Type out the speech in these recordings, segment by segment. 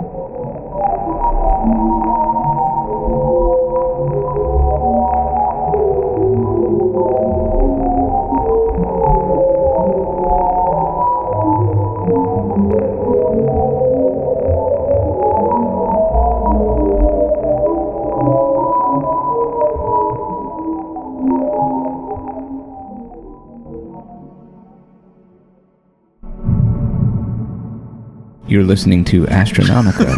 You're listening to Astronomica,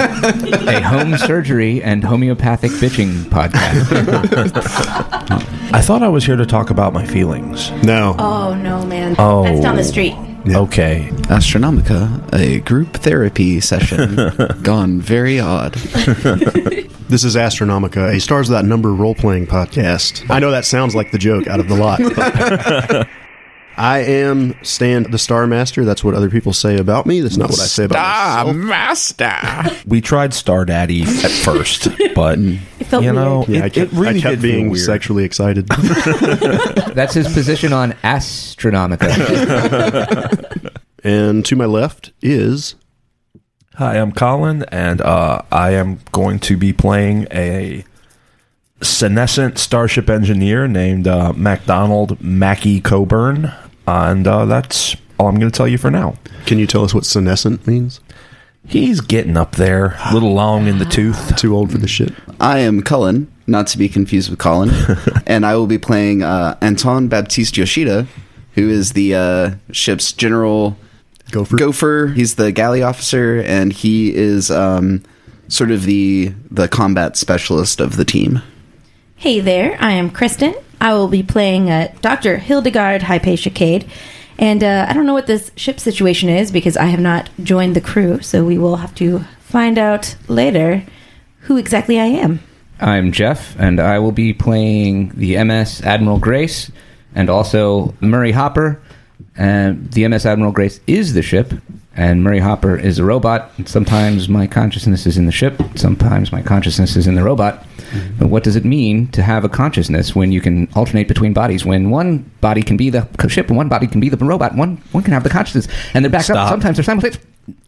a home surgery and homeopathic bitching podcast. I thought I was here to talk about my feelings. No. Oh no, man. Oh. That's down the oh. street. Okay. Astronomica, a group therapy session gone very odd. This is Astronomica, a Stars Without Number role playing podcast. I know that sounds like the joke out of the lot. I am Stan the Star Master. That's what other people say about me. That's not what I say about myself. master. We tried Star Daddy at first, but It felt you know, weird. Yeah, I it, kept, it really I kept did feel being weird. sexually excited. That's his position on Astronomica. and to my left is Hi, I'm Colin, and uh, I am going to be playing a senescent starship engineer named uh, MacDonald Mackie Coburn, and uh, that's all I'm going to tell you for now. Can you tell us what senescent means? He's getting up there, a little long in the tooth. Too old for the shit. I am Cullen, not to be confused with Colin, and I will be playing uh, Anton Baptiste Yoshida, who is the uh, ship's general Gopher. gopher. He's the galley officer, and he is um, sort of the the combat specialist of the team. Hey there, I am Kristen. I will be playing uh, Dr. Hildegard Hypatia Cade. And uh, I don't know what this ship situation is because I have not joined the crew, so we will have to find out later who exactly I am. I'm Jeff, and I will be playing the MS Admiral Grace and also Murray Hopper. And the MS Admiral Grace is the ship, and Murray Hopper is a robot. Sometimes my consciousness is in the ship, sometimes my consciousness is in the robot. Mm-hmm. But what does it mean to have a consciousness when you can alternate between bodies? When one body can be the ship and one body can be the robot, one one can have the consciousness, and they're backed up. Sometimes they're simultaneous.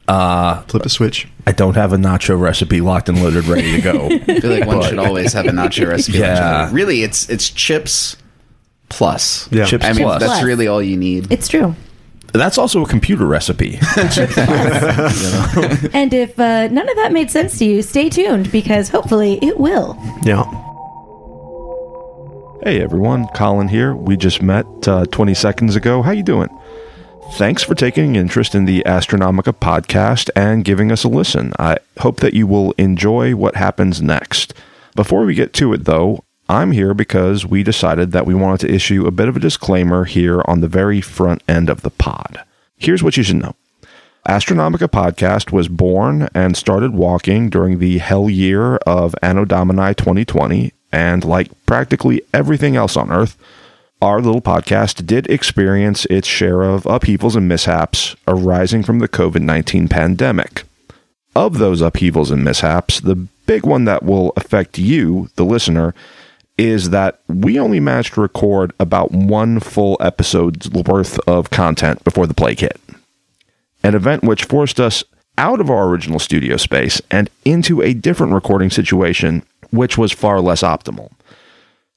Uh, Flip a switch. I don't have a nacho recipe locked and loaded, ready to go. I feel like one should always have a nacho recipe. Yeah. Really, it's it's chips plus. Yeah. Chips I mean, plus. that's Plus. really all you need. It's true. That's also a computer recipe. And if uh, none of that made sense to you, stay tuned because hopefully it will. Yeah. Hey everyone, Colin here. We just met uh, 20 seconds ago. How you doing? Thanks for taking interest in the Astronomica podcast and giving us a listen. I hope that you will enjoy what happens next. Before we get to it though, I'm here because we decided that we wanted to issue a bit of a disclaimer here on the very front end of the pod. Here's what you should know. Astronomica podcast was born and started walking during the hell year of Anno Domini 2020, and like practically everything else on Earth, our little podcast did experience its share of upheavals and mishaps arising from the COVID 19 pandemic. Of those upheavals and mishaps, the big one that will affect you, the listener, is that we only managed to record about one full episode's worth of content before the plague hit an event which forced us out of our original studio space and into a different recording situation, which was far less optimal.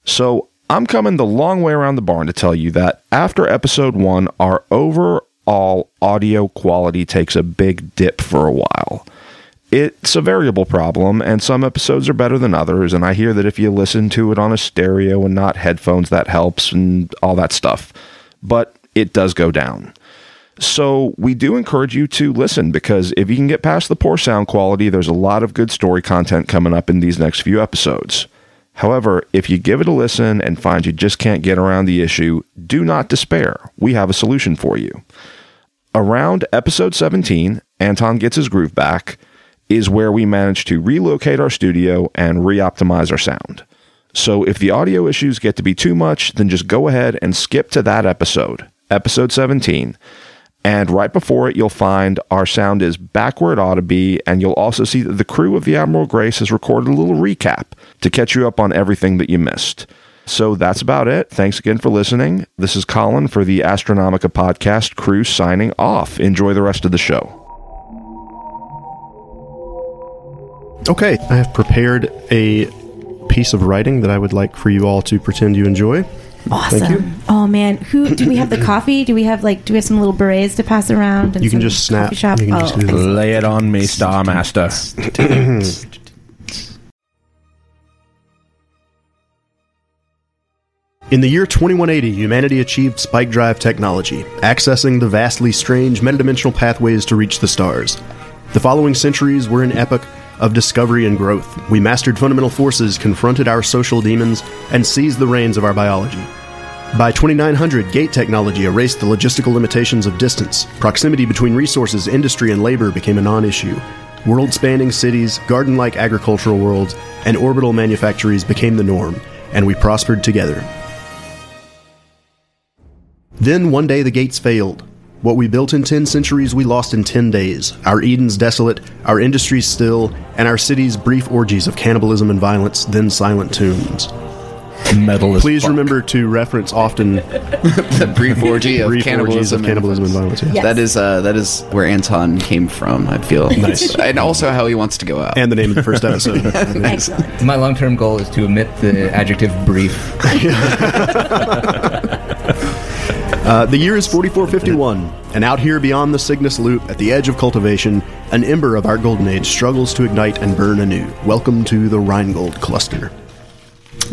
So I'm coming the long way around the barn to tell you that after episode one, our overall audio quality takes a big dip for a while. It's a variable problem, and some episodes are better than others. And I hear that if you listen to it on a stereo and not headphones, that helps and all that stuff. But it does go down. So we do encourage you to listen because if you can get past the poor sound quality, there's a lot of good story content coming up in these next few episodes. However, if you give it a listen and find you just can't get around the issue, do not despair. We have a solution for you. Around episode 17, Anton Gets His Groove Back, is where we manage to relocate our studio and re optimize our sound. So if the audio issues get to be too much, then just go ahead and skip to that episode, episode 17. And right before it, you'll find our sound is back where it ought to be, and you'll also see that the crew of the Admiral Grace has recorded a little recap to catch you up on everything that you missed. So that's about it. Thanks again for listening. This is Colin for the Astronomica podcast crew signing off. Enjoy the rest of the show. Okay, I have prepared a piece of writing that I would like for you all to pretend you enjoy. Awesome. Thank you. Oh man, who do we have the coffee? Do we have like do we have some little berets to pass around? and You can some just snap. coffee Shop? You can oh, just do that. Lay it on me, Star Master. In the year 2180, humanity achieved spike drive technology, accessing the vastly strange metadimensional pathways to reach the stars. The following centuries were an epoch of discovery and growth. We mastered fundamental forces, confronted our social demons, and seized the reins of our biology. By 2900, gate technology erased the logistical limitations of distance. Proximity between resources, industry, and labor became a non issue. World spanning cities, garden like agricultural worlds, and orbital manufactories became the norm, and we prospered together. Then one day the gates failed. What we built in 10 centuries, we lost in 10 days. Our Edens desolate, our industries still, and our cities brief orgies of cannibalism and violence, then silent tombs. Metal as Please fuck. remember to reference often the brief orgy of brief orgies cannibalism, of cannibalism and violence. yeah. Yes. That is uh, that is where Anton came from. I feel Nice. and also how he wants to go out. And the name of the first episode. Excellent. My long term goal is to omit the adjective brief. Uh, the year is 4451, and out here beyond the Cygnus Loop, at the edge of cultivation, an ember of our golden age struggles to ignite and burn anew. Welcome to the Rheingold Cluster.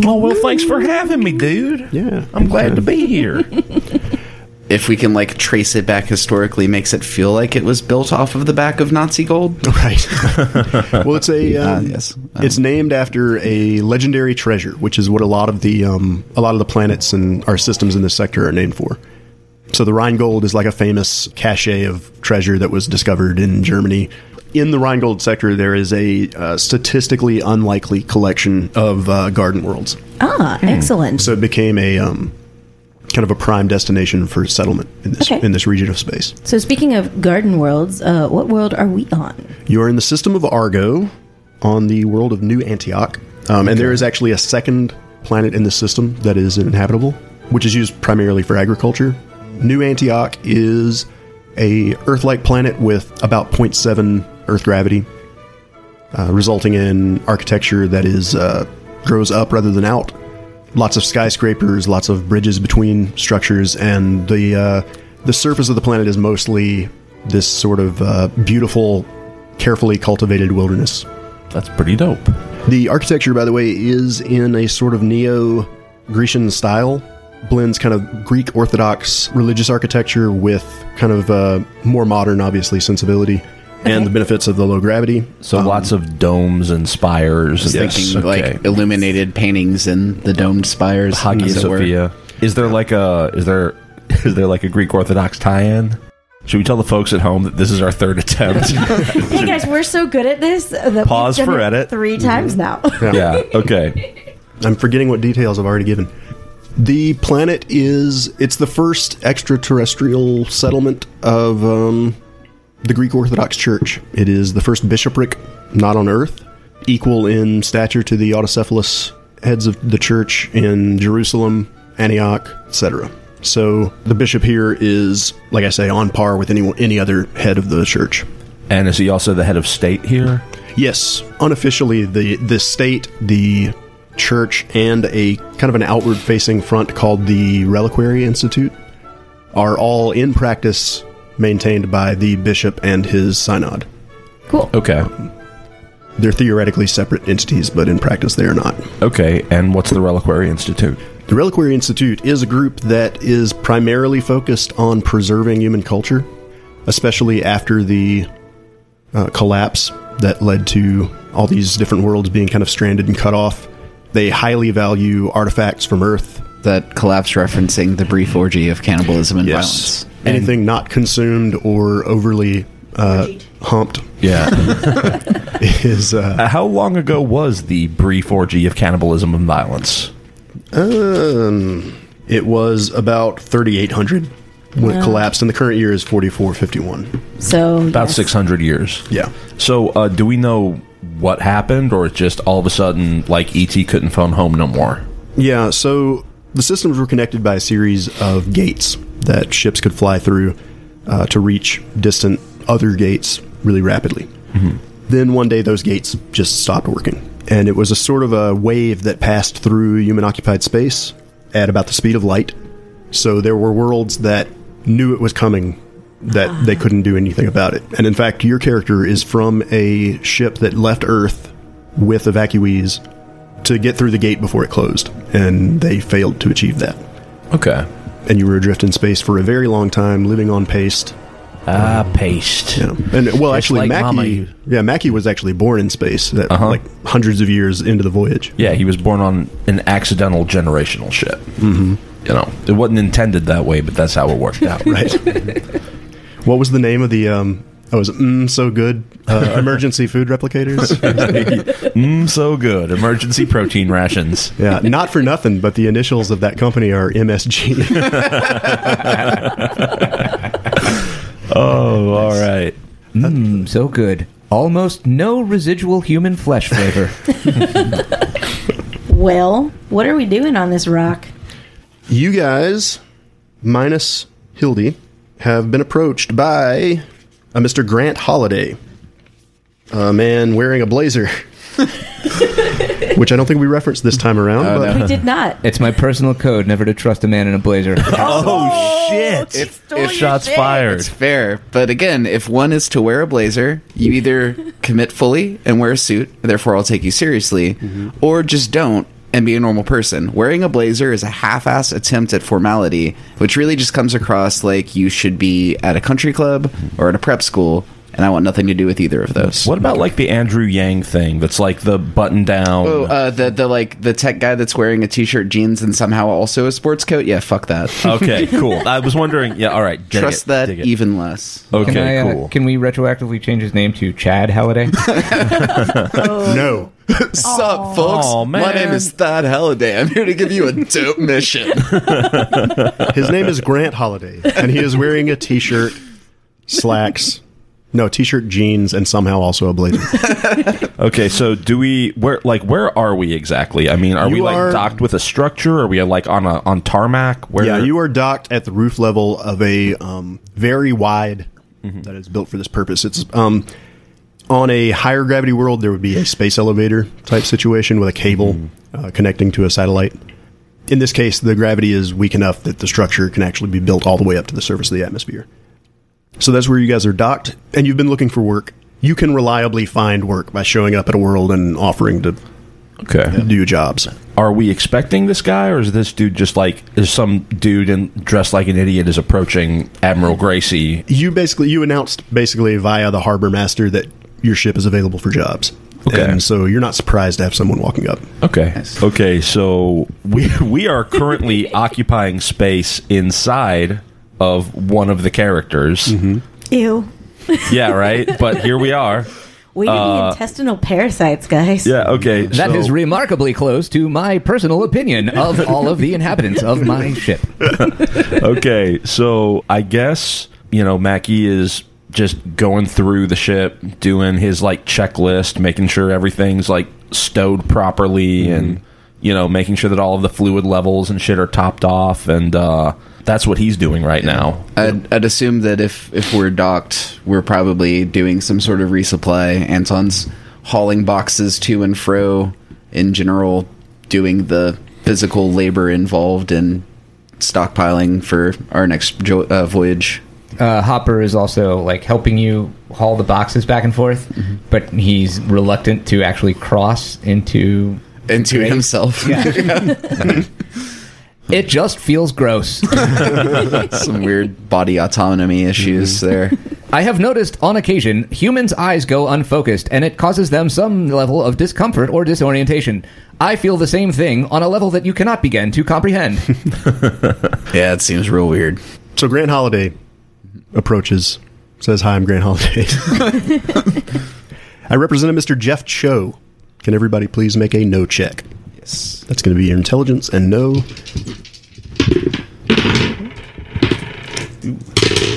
Oh well, thanks for having me, dude. Yeah. I'm glad to be here. if we can like trace it back historically, makes it feel like it was built off of the back of Nazi gold. Right. well, it's a um, yes. it's named after a legendary treasure, which is what a lot of the um, a lot of the planets and our systems in this sector are named for. So the Rheingold is like a famous cache of treasure that was discovered in Germany. In the Rheingold sector, there is a uh, statistically unlikely collection of uh, garden worlds. Ah, excellent. So it became a um, kind of a prime destination for settlement in this Okay. in this region of space. So speaking of garden worlds, uh, what world are we on? You are in the system of Argo on the world of New Antioch. Um, And there is actually a second planet in the system that is inhabitable, which is used primarily for agriculture. New Antioch is a Earth-like planet with about 0.7 Earth gravity, uh, resulting in architecture that is uh, grows up rather than out. Lots of skyscrapers, lots of bridges between structures, and the uh, the surface of the planet is mostly this sort of uh, beautiful, carefully cultivated wilderness. That's pretty dope. The architecture, by the way, is in a sort of neo Grecian style, blends kind of Greek Orthodox religious architecture with kind of uh, more modern, obviously, sensibility and the benefits of the low gravity. So lots of domes and spires. Just Yes, thinking okay. like illuminated paintings in the domed spires. Hagia as it were. Sophia. Is there like a is there is there like a Greek Orthodox tie-in? Should we tell the folks at home that this is our third attempt? hey guys, we're so good at this that we've Pause done for it edit. three times now. yeah. Okay. I'm forgetting what details I've already given. The planet is it's the first extraterrestrial settlement of um, the Greek Orthodox Church. It is the first bishopric not on Earth, equal in stature to the autocephalous heads of the church in Jerusalem, Antioch, etc. So the bishop here is, like I say, on par with any any other head of the church. And is he also the head of state here? Yes, unofficially, the the state, the church, and a kind of an outward facing front called the Reliquary Institute are all in practice maintained by the bishop and his synod. Cool. Okay. They're theoretically separate entities, but in practice they are not. Okay. And what's the Reliquary Institute? The Reliquary Institute is a group that is primarily focused on preserving human culture, especially after the uh, collapse that led to all these different worlds being kind of stranded and cut off. They highly value artifacts from Earth. That collapse referencing the brief orgy of cannibalism and Yes. violence. Anything not consumed or overly uh, humped Yeah. is. Uh, Uh, How long ago was the brief orgy of cannibalism and violence? um, it was about 3,800 when it collapsed, and the current year is 4451. So About yes. 600 years. Yeah. So, uh, do we know what happened, or just all of a sudden, like ET couldn't phone home no more? Yeah, so the systems were connected by a series of gates that ships could fly through uh, to reach distant other gates really rapidly. Then one day those gates just stopped working. And it was a sort of a wave that passed through human occupied space at about the speed of light. So there were worlds that knew it was coming that they couldn't do anything about it. And in fact, your character is from a ship that left Earth with evacuees to get through the gate before it closed. And they failed to achieve that. Okay. And you were adrift in space for a very long time, living on paste. Ah, paste. Yeah. And well, actually, like Mackie, Mama, yeah, Mackie was actually born in space, that, Uh-huh. like hundreds of years into the voyage. Yeah, he was born on an accidental generational ship. Mm-hmm. You know, it wasn't intended that way, but that's how it worked out. Right. what was the name of the? Um, oh, was it mm, so good? Uh, emergency food replicators. mm, so good. Emergency protein rations. yeah, not for nothing, but the initials of that company are MSG. Oh, all right. Mmm, so good. Almost no residual human flesh flavor. Well, what are we doing on this rock? you guys, minus Hildy, have been approached by a Mr. Grant Holiday, a man wearing a blazer, which I don't think we referenced this time around. Oh, but no. We did not. it's my personal code never to trust a man in a blazer. Oh, oh shit. If- stole if your shots shit. fired. It's fair, but again, if one is to wear a blazer, you either commit fully and wear a suit, and therefore I'll take you seriously, mm-hmm. or just don't and be a normal person. Wearing a blazer is a half-ass attempt at formality, which really just comes across like you should be at a country club or at a prep school, and I want nothing to do with either of those. What about like the Andrew Yang thing? That's like the button down. Oh, uh, the the like the tech guy that's wearing a t-shirt, jeans, and somehow also a sports coat. Yeah, fuck that. okay, cool. I was wondering. Yeah, all right. dig Trust it, that dig it. even less. Okay, can, I, uh, cool. can we retroactively change his name to Chad Halliday? no. Sup, folks? Aw, My name is Thad Halliday. I'm here to give you a dope mission. His name is Grant Holiday, and he is wearing a t-shirt, slacks, no t-shirt, jeans, and somehow also a blazer. Okay, so do we where like where are we exactly? I mean, are we You like are- docked with a structure? Are we like on a on tarmac? Where yeah, you are docked at the roof level of a um, very wide that is built for this purpose. It's um, on a higher gravity world. There would be a space elevator type situation with a cable uh, connecting to a satellite. In this case, the gravity is weak enough that the structure can actually be built all the way up to the surface of the atmosphere. So that's where you guys are docked, and you've been looking for work. You can reliably find work by showing up at a world and offering to Okay. do jobs. Are we expecting this guy, or is this dude just like is some dude in, dressed like an idiot is approaching Admiral Gracie? You basically you announced basically via the harbor master that your ship is available for jobs. Okay. And so you're not surprised to have someone walking up. Okay. Nice. Okay. So we we are currently occupying space inside of one of the characters. Mm-hmm. Ew. Yeah. Right. But here we are. We could be uh, intestinal parasites, guys. Yeah. Okay. That is so- remarkably close to my personal opinion of all of the inhabitants of my ship. okay, so I guess you know Mackie is just going through the ship, doing his like checklist, making sure everything's like stowed properly, and you know making sure that all of the fluid levels and shit are topped off, and uh, that's what he's doing right now. I'd, I'd assume that if if we're docked, we're probably doing some sort of resupply. Anton's hauling boxes to and fro. In general, doing the physical labor involved in stockpiling for our next jo- uh, voyage. Uh, Hopper is also like helping you haul the boxes back and forth, but he's reluctant to actually cross into. Into Grace. himself, It just feels gross. some weird body autonomy issues there. I have noticed on occasion humans' eyes go unfocused and it causes them some level of discomfort or disorientation. I feel the same thing on a level that you cannot begin to comprehend. Yeah, it seems real weird. So Grant Holiday approaches, says, Hi, I'm Grant Holiday. I represent a Mr. Jeff Cho. Can everybody please make a know check? Yes. That's going to be your intelligence and know.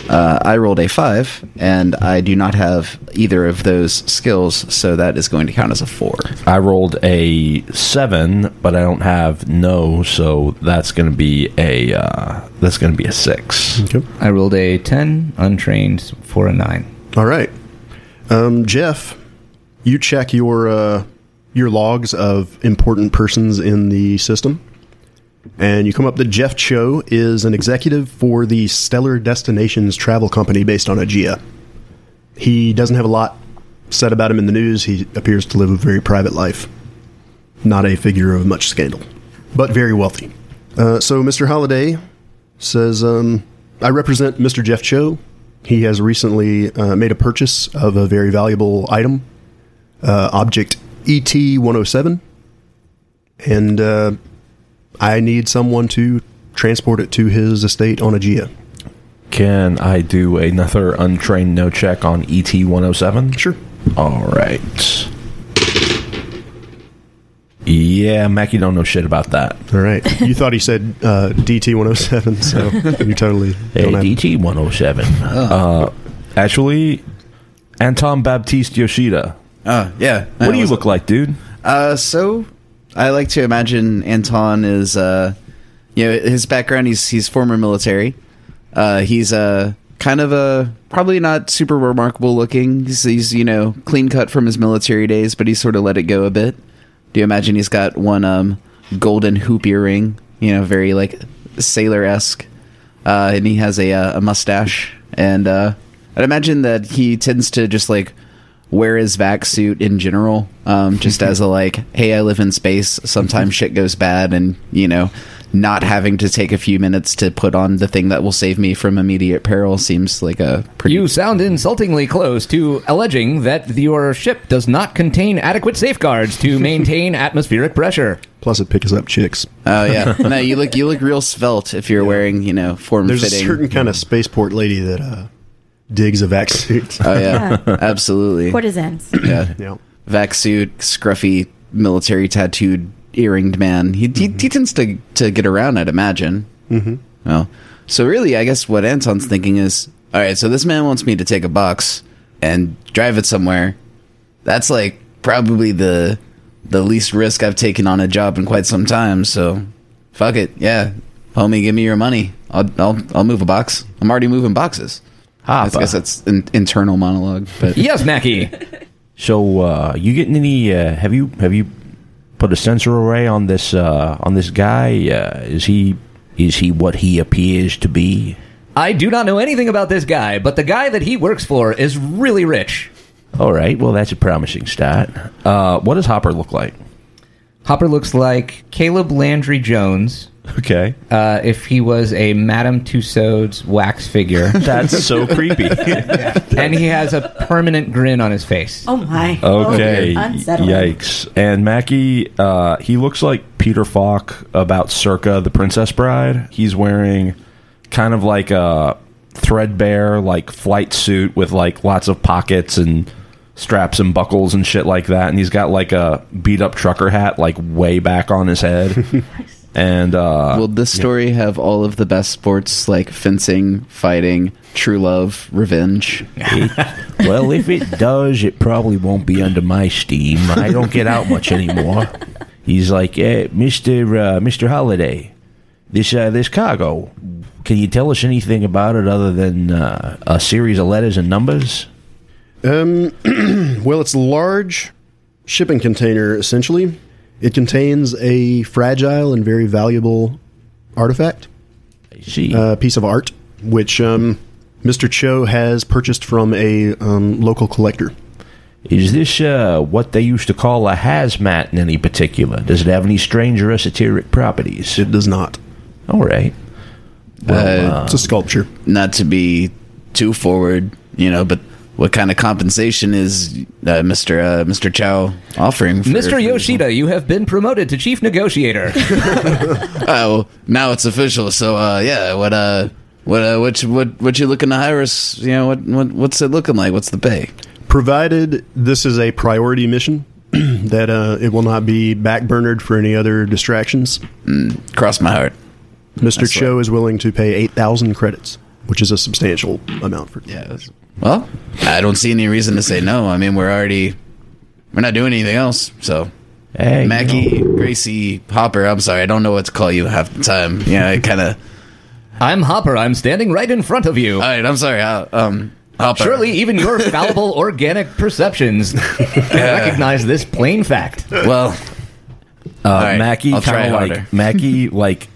Uh, I rolled a five, and I do not have either of those skills, so that is going to count as a four. I rolled a seven, but I don't have know, so that's going to be a uh, that's going to be a six. Okay. I rolled a 10, untrained for a 9. All right. Um, Jeff, You check your uh, your logs of important persons in the system, and you come up that Jeff Cho is an executive for the Stellar Destinations travel company based on Aegea. He doesn't have a lot said about him in the news. He appears to live a very private life, not a figure of much scandal, but very wealthy. Uh, so Mr. Holiday says, um, "I represent Mr. Jeff Cho. He has recently uh, made a purchase of a very valuable item, uh, object ET 107, and uh, I need someone to transport it to his estate on Aegea. Can I do another untrained know check on ET 107? Sure. All right. Yeah, Mackie don't know shit about that. All right. You thought he said uh, DT 107, so you totally Hey, don't have- DT 107. Uh, actually, Anton Baptiste Yoshida. Oh yeah. What do you look like, dude? Uh, so I like to imagine Anton is, uh, you know, his background. He's he's former military. Uh, he's uh, kind of a probably not super remarkable looking. He's, he's you know clean cut from his military days, but he's sort of let it go a bit. Do you imagine he's got one um golden hoop earring? You know, very like sailor esque, uh, and he has a uh, a mustache. And uh, I'd imagine that he tends to just like wear his vac suit in general, um, just as a like, hey, I live in space. Sometimes shit goes bad, and you know, not having to take a few minutes to put on the thing that will save me from immediate peril seems like a pretty. You sound insultingly close to alleging that your ship does not contain adequate safeguards to maintain atmospheric pressure. Plus, it picks up chicks. Oh yeah, no, you look you look real svelte if you're wearing you know form There's a certain kind of spaceport lady that uh, digs a vac suit. Oh yeah, absolutely. Courtesans. Yeah, yeah. vac suit, scruffy, military tattooed, earringed man. He, he, he tends to to get around, I'd imagine. Mm-hmm. Well, so really, I guess what Anton's thinking is, all right. So this man wants me to take a box and drive it somewhere. That's like probably the the least risk I've taken on a job in quite some time. So, fuck it, yeah, homie, give me your money. I'll I'll I'll move a box. I'm already moving boxes. I guess that's an internal monologue, but Yes, Mackie. So, uh, you getting any? Uh, have you have you put a sensor array on this uh, on this guy? Uh, is he is he what he appears to be? I do not know anything about this guy, but the guy that he works for is really rich. All right. Well, that's a promising start. Uh, what does Hopper look like? Hopper looks like Caleb Landry Jones Okay. uh, if he was a Madame Tussauds wax figure, That's so creepy. and he has a permanent grin on his face. Oh my. Okay. Oh. Yikes. And Mackie, uh, he looks like Peter Falk about circa the Princess Bride. He's wearing kind of like a threadbare like flight suit with like lots of pockets and straps and buckles and shit like that. And he's got like a beat up trucker hat like way back on his head. and uh Will this story have all of the best sports like fencing, fighting, true love, revenge? well, if it does, it probably won't be under my steam. I don't get out much anymore. He's like, eh, Mister uh, Mister Holiday, this uh, this cargo. Can you tell us anything about it other than uh, a series of letters and numbers? Um, well, it's a large shipping container, essentially. It contains a fragile and very valuable artifact, I a piece of art, which um, Mr. Cho has purchased from a um, local collector. Is this uh, what they used to call a hazmat in any particular? Does it have any strange or esoteric properties? It does not. All right. Uh, It's a sculpture. not to be too forward, you know, but what kind of compensation is uh, Mister uh, Mister Chow offering? For, Mr. for- Yoshida, you have been promoted to chief negotiator. Oh, now it's official. So, uh, yeah, what uh, what uh, what you- what what you looking to hire us? You know, what what what's it looking like? What's the pay? Provided this is a priority mission, that uh, it will not be backburnered for any other distractions. Cross my heart. Mr. That's Cho is willing to pay 8,000 credits, which is a substantial amount for Yeah. That's- Well, I don't see any reason to say no. I mean, we're already we're not doing anything else. So, Hey, you Mackie, know, Gracie, Hopper. I'm sorry, I don't know what to call you half the time. Yeah, I kind of. I'm Hopper. I'm standing right in front of you. All right, I'm sorry. I, um, Hopper. Surely even your fallible organic perceptions recognize this plain fact. Well, Uh, right, Mackie I'll try kind of harder. like Mackie like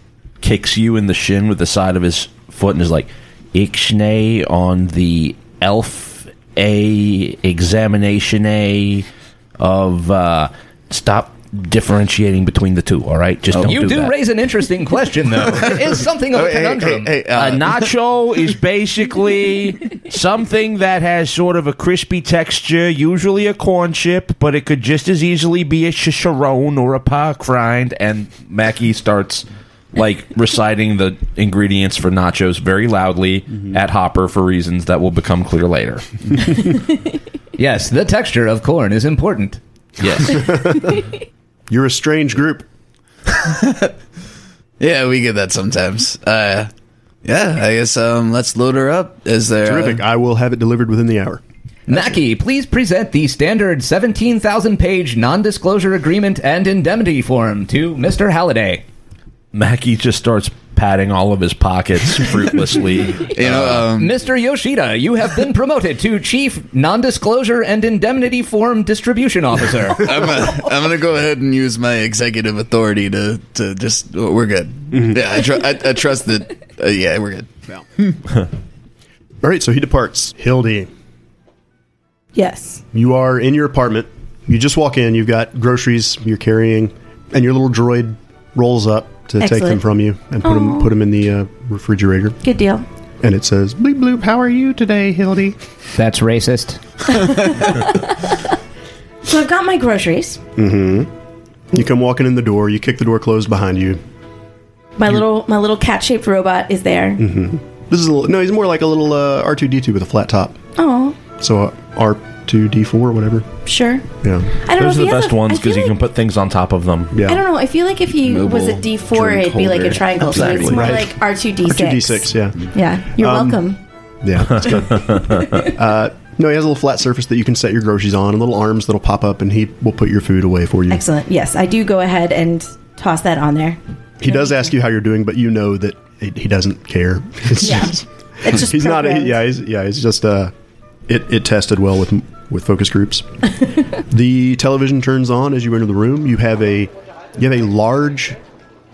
kicks you in the shin with the side of his foot and is like Ixnay on the elf a examination a of uh, stop differentiating between the two. All right, just don't You do, do that. raise an interesting question, though. It is something of a hey, hey, conundrum. hey, hey, a uh, nacho is basically something that has sort of a crispy texture, usually a corn chip, but it could just as easily be a chicharron or a pork rind. And Mackie starts like reciting the ingredients for nachos very loudly at Hopper for reasons that will become clear later. Yes, the texture of corn is important. Yes. You're a strange group. yeah, we get that sometimes. Uh, yeah, I guess um, let's load her up. Is there Terrific. I will have it delivered within the hour. Mackie, please present the standard 17,000 page non disclosure agreement and indemnity form to Mr. Halliday. Mackie just starts patting all of his pockets fruitlessly. you know, um, Mr. Yoshida, you have been promoted to Chief Non Disclosure and Indemnity Form Distribution Officer. I'm gonna, I'm gonna go ahead and use my executive authority to to just we're good. Yeah, I, tr- I, I trust that. Uh, yeah, we're good. All right, so he departs. Hildy, Yes. you are in your apartment. You just walk in. You've got groceries you're carrying, and your little droid rolls up to take them from you and put them put them in the uh, refrigerator. Good deal. And it says, "Bleep bloop. How are you today, Hildy?" That's racist. So I've got my groceries. Mm-hmm. You come walking in the door. You kick the door closed behind you. My little my little cat shaped robot is there. This is a little, no. He's more like a little uh, R two D two with a flat top. Oh, So uh, R two D four, or whatever. sure. Yeah, I don't Those know are the best a- ones because feel you can put things on top of them. yeah. I don't know. I feel like if he Mobile was a D four, drink it'd be like a holder. triangle. So it's Exactly. more Right. like R two D R two D six. six. Yeah, Yeah, you're Um, welcome. yeah. That's good. uh, no, he has a little flat surface that you can set your groceries on, and little arms that'll pop up, and he will put your food away for you. Excellent. Yes, I do go ahead and toss that on there. He does ask you how you're doing, but you know that he he doesn't care. It's Yeah. just- It's just he's not. programmed. Yeah, he's, yeah. He's just. Uh, it it tested well with with focus groups. the television turns on as you enter the room. You have a you have a large.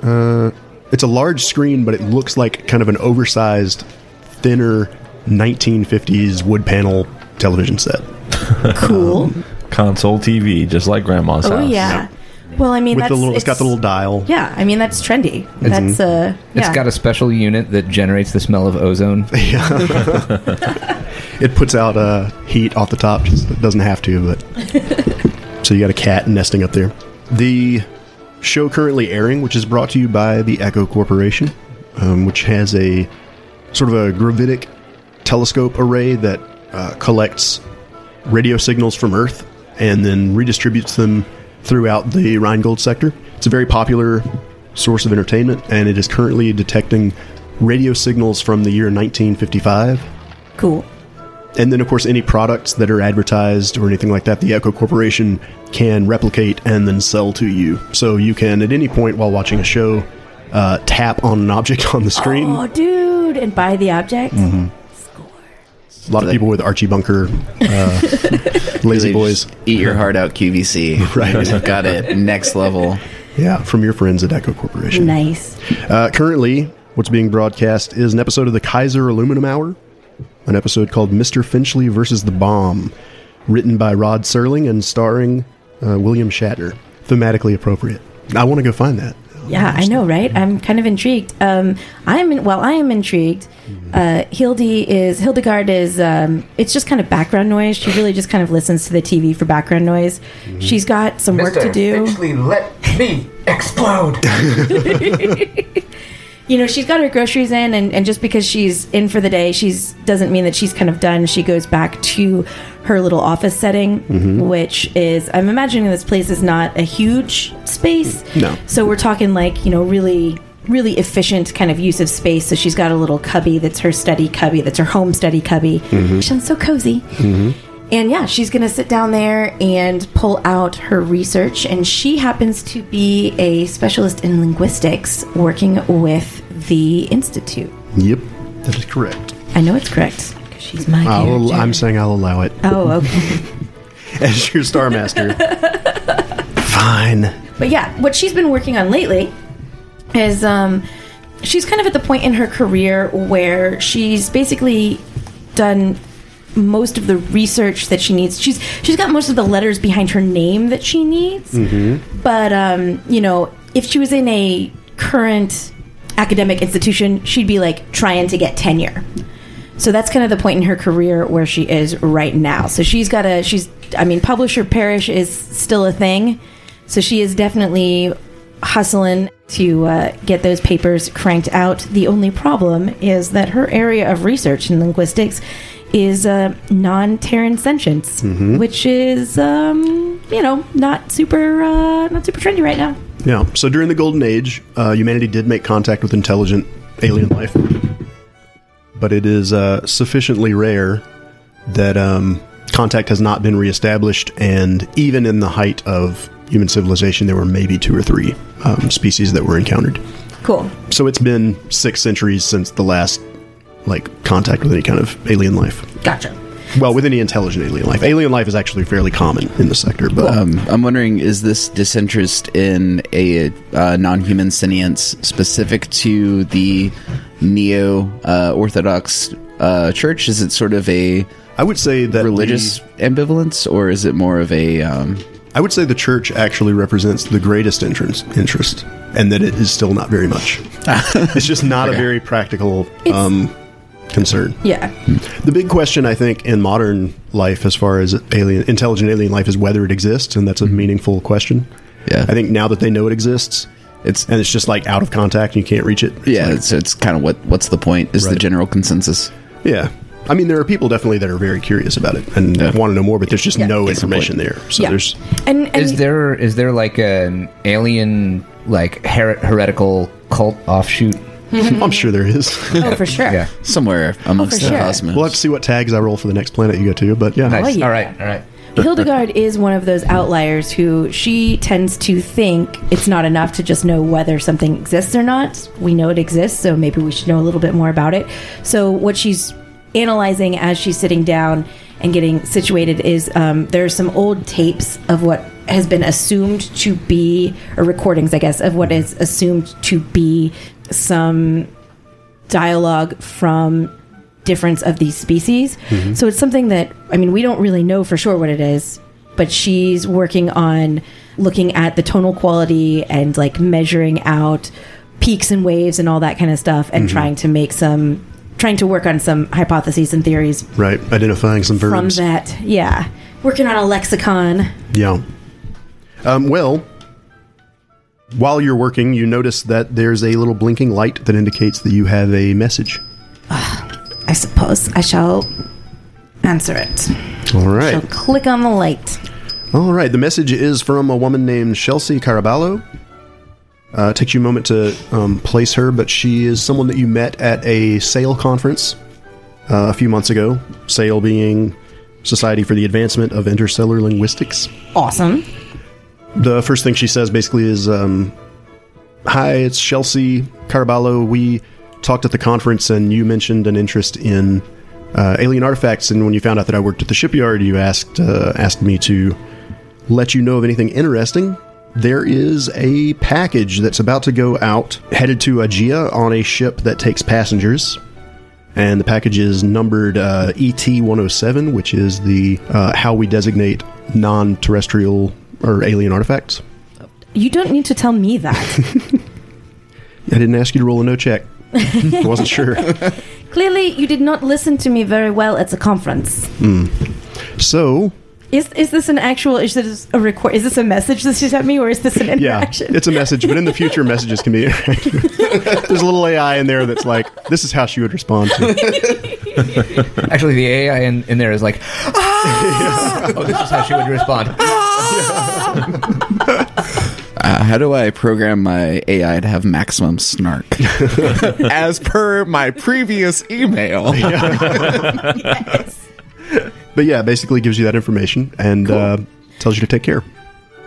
Uh, it's a large screen, but it looks like kind of an oversized, thinner 1950s wood panel television set cool. Console TV, just like Grandma's Oh house. yeah. Well, I mean, with that's the little. it's got the little dial. Yeah, I mean that's trendy. That's uh, It's yeah. got a special unit that generates the smell of ozone. It puts out uh, heat off the top. It doesn't have to, but so you got a cat nesting up there. The show currently airing, which is brought to you by the Echo Corporation, um, which has a sort of a gravitic telescope array that uh, collects radio signals from Earth and then redistributes them throughout the Rheingold sector. It's a very popular source of entertainment, and it is currently detecting radio signals from the year 1955 cool. And then of course any products that are advertised or anything like that the echo corporation can replicate and then sell to you so you can at any point while watching a show uh, tap on an object on the screen Oh, dude, and buy the object. Score. A lot of people with archie bunker uh, lazy boys Eat your heart out, QVC. Right. Got it. Next level. yeah from your friends at echo corporation Nice. Uh, currently, what's being broadcast is an episode of the Kaiser Aluminum Hour, an episode called Mr. Finchley versus the Bomb, written by Rod Serling and starring uh, William Shatner. Thematically appropriate. I want to go find that. Yeah, I know, right? I'm kind of intrigued. Um, I'm in, well, I am intrigued. Uh, Hildy is Hildegard is. Um, it's just kind of background noise. She really just kind of listens to the TV for background noise. She's got some work to do. let me explode. you know she's got her groceries in and, and just because she's in for the day she's doesn't mean that she's kind of done. She goes back to her little office setting mm-hmm. which is i'm imagining this place is not a huge space. No. so we're talking like you know really really efficient kind of use of space. So she's got a little cubby that's her study cubby that's her home study cubby. Mm-hmm. She sounds so cozy mm-hmm. And yeah, she's going to sit down there and pull out her research. And she happens to be a specialist in linguistics working with the Institute. Yep, that is correct. I know it's correct. because She's my I'll, I'm saying I'll allow it Oh, okay. as your Star Master. Fine. But yeah, what she's been working on lately is um, she's kind of at the point in her career where she's basically done most of the research that she needs. She's she's got most of the letters behind her name that she needs. But um, you know, if she was in a current academic institution, she'd be like trying to get tenure. So that's kind of the point in her career where she is right now. So she's got a she's I mean publisher parish is still a thing. So she is definitely hustling to uh, get those papers cranked out. The only problem is that her area of research in linguistics is a non-Terran sentience, which is um, you know not super uh, not super trendy right now. Yeah. So during the Golden Age, uh, humanity did make contact with intelligent alien life, but it is uh, sufficiently rare that um, contact has not been reestablished. And even in the height of human civilization, there were maybe two or three um, species that were encountered. Cool. So it's been six centuries since the last like contact with any kind of alien life. Gotcha. Well, with any intelligent alien life. Alien life is actually fairly common in the sector, but Um, I'm wondering, is this disinterest in a uh, non-human sentience specific to the neo-orthodox uh, church? Is it sort of a I would say that religious the- ambivalence, or is it more of a? Um, I would say the church actually represents the greatest interest, interest and that it is still not very much. it's just not a very practical It's- um, concern. Yeah. Hmm. The big question, I think, in modern life, as far as alien, intelligent alien life, is whether it exists, and that's a hmm. meaningful question. Yeah. I think now that they know it exists, it's and it's just like out of contact, and you can't reach it. it's yeah. like- It's, it's kind of what what's the point? Is the general consensus? yeah. I mean, there are people definitely that are very curious about it and Yeah. want to know more, but there's just Yeah. no Case information there. So yeah. there's and, and Is there is there like an alien like her- heretical cult offshoot? Mm-hmm. I'm sure there is. oh for sure. Yeah. Somewhere oh, amongst for the sure. cosmos. we'll have to see what tags I roll for the next planet you go to, but yeah. Nice. Oh, yeah. All right. All right. Hildegard is one of those outliers who she tends to think it's not enough to just know whether something exists or not. We know it exists, so maybe we should know a little bit more about it. So, what she's analyzing as she's sitting down and getting situated is um, there's some old tapes of what has been assumed to be, or recordings, I guess, of what is assumed to be some dialogue from difference of these species. So it's something that I mean we don't really know for sure what it is, but she's working on looking at the tonal quality and like measuring out peaks and waves and all that kind of stuff and trying to make some trying to work on some hypotheses and theories Right. Identifying some verbs. from that. Yeah. Working on a lexicon. Yeah. Um, well, while you're working, you notice that there's a little blinking light that indicates that you have a message. I suppose I shall answer it. All right. click on the light. All right. The message is from a woman named Chelsea Caraballo. Uh, it takes you a moment to um, place her, but she is someone that you met at a SAIL conference uh, a few months ago. SAIL being Society for the Advancement of Interstellar Linguistics. Awesome. the first thing she says basically is, um, "Hi, it's Chelsea Carballo. We talked at the conference, and you mentioned an interest in uh, alien artifacts. And when you found out that I worked at the shipyard, you asked uh, asked me to let you know of anything interesting." There is a package that's about to go out, headed to Aegea on a ship that takes passengers. And the package is numbered uh, ET 107, which is the uh, how we designate non terrestrial or alien artifacts. You don't need to tell me that. I didn't ask you to roll a know check. I wasn't sure. Clearly, you did not listen to me very well at the conference. So, Is is this an actual? Is this a record? Is this a message that she sent me, or is this an interaction? yeah, it's a message, but in the future, messages can be. There's a little AI in there that's like, this is how she would respond to. it. Actually, the AI in, in there is like, ah! oh, this is how she would respond. Uh, how do I program my AI to have maximum snark? As per my previous email. But yeah, basically gives you that information and uh, tells you to take care.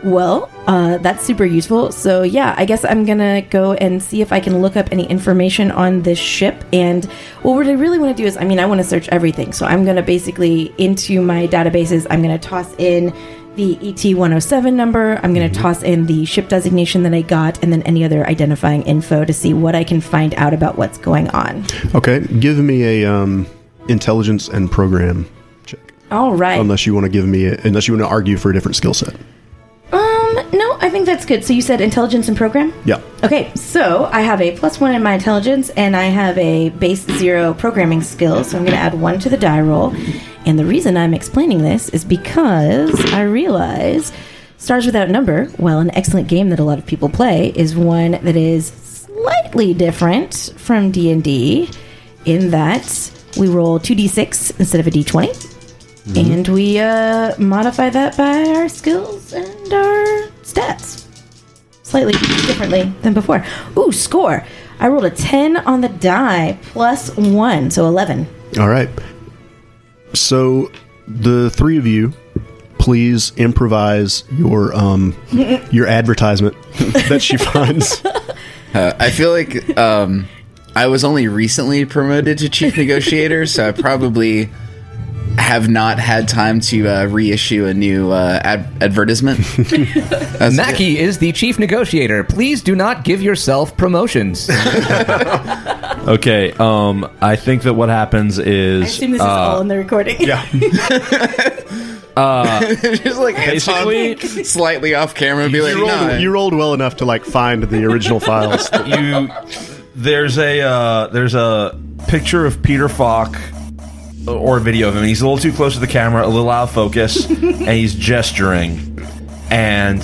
Well, uh, that's super useful. So, yeah, I guess I'm gonna go and see if I can look up any information on this ship. And well, what I really want to do is, I mean, I want to search everything. So, I'm gonna basically into my databases, I'm gonna toss in the ET 107 number, I'm gonna toss in the ship designation that I got, and then any other identifying info to see what I can find out about what's going on. Okay, give me a um, intelligence and program. All right. Unless you want to give me, a, unless you want to argue for a different skill set. Um, no, I think that's good. So, you said intelligence and program? Yeah. Okay, so I have a plus one in my intelligence, and I have a base zero programming skill. So I'm going to add one to the die roll. And the reason I'm explaining this is because I realize Stars Without Number, while an excellent game that a lot of people play, is one that is slightly different from D and D, in that we roll two d6 instead of a d20. And we uh, modify that by our skills and our stats slightly differently than before. Ooh, score. I rolled a 10 on the die plus 1, so 11. All right. So the three of you, please improvise your um your advertisement that she finds. Uh, I feel like um, I was only recently promoted to chief negotiator, so I probably have not had time to uh, reissue a new uh, ad- advertisement. That's- Mackie is the chief negotiator. Please do not give yourself promotions. Okay, um, I think that what happens I is assume this is uh, all in the recording. Yeah. just like hands Basically- slightly off camera, be like, You rolled, "Nah." you rolled well enough to like find the original files. you there's a uh, there's a picture of Peter Falk or a video of him. He's a little too close to the camera, a little out of focus, and he's gesturing. And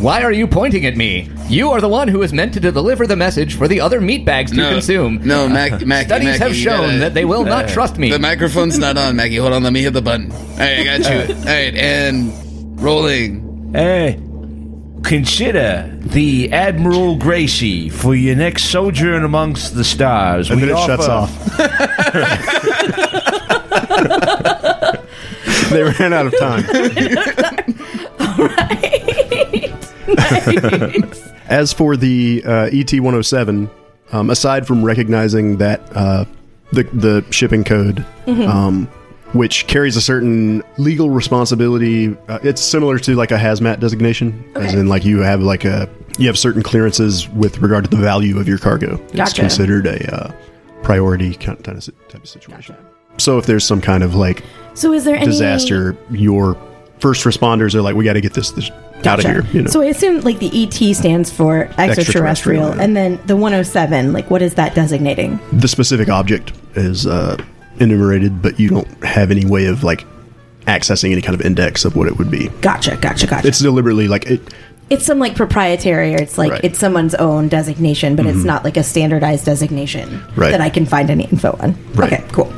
Why are you pointing at me? You are the one who is meant to deliver the message for the other meatbags to no, consume. No, Mac, Mac, Studies Mackie, have you shown gotta- that they will not trust me. The microphone's not on, Maggie. Hold on, let me hit the button. All right, I got you. All right, and rolling. Hey, consider the Admiral Gracie for your next sojourn amongst the stars. And We then it shuts off. they ran out of time. All right. As for the uh, ET 107, um, aside from recognizing that uh, the the shipping code, um, which carries a certain legal responsibility, uh, it's similar to like a hazmat designation, as in like you have like a you have certain clearances with regard to the value of your cargo. It's considered a uh, priority kind of, type of situation. So if there's some kind of like So is there any disaster, your first responders are like, we got to get this, this out of here. You know, So I assume like the ET stands for extraterrestrial, Extraterrestrial, yeah. and then the 107, like what is that designating? the specific object is uh, enumerated, but you don't have any way of like accessing any kind of index of what it would be. Gotcha, gotcha, gotcha. It's deliberately like it. it's some like proprietary or it's like Right. Mm-hmm. it's someone's own designation but it's not like a standardized designation Right. that i can find any info on Right. okay cool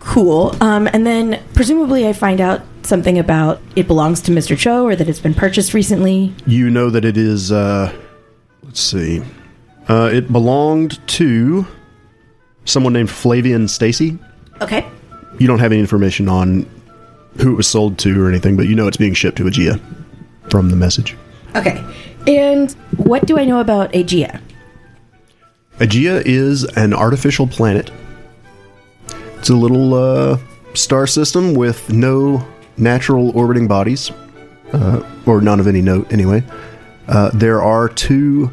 cool um, and then presumably i find out something about it belongs to mr cho or that it's been purchased recently You know that it is. Uh, let's see. Uh, it belonged to someone named Flavian Stacy. okay You don't have any information on who it was sold to or anything, but you know it's being shipped to Aegea from the message. okay and what do i know about aegea Aegea is an artificial planet. It's a little uh, star system with no natural orbiting bodies, uh, or none of any note, anyway. Uh, there are two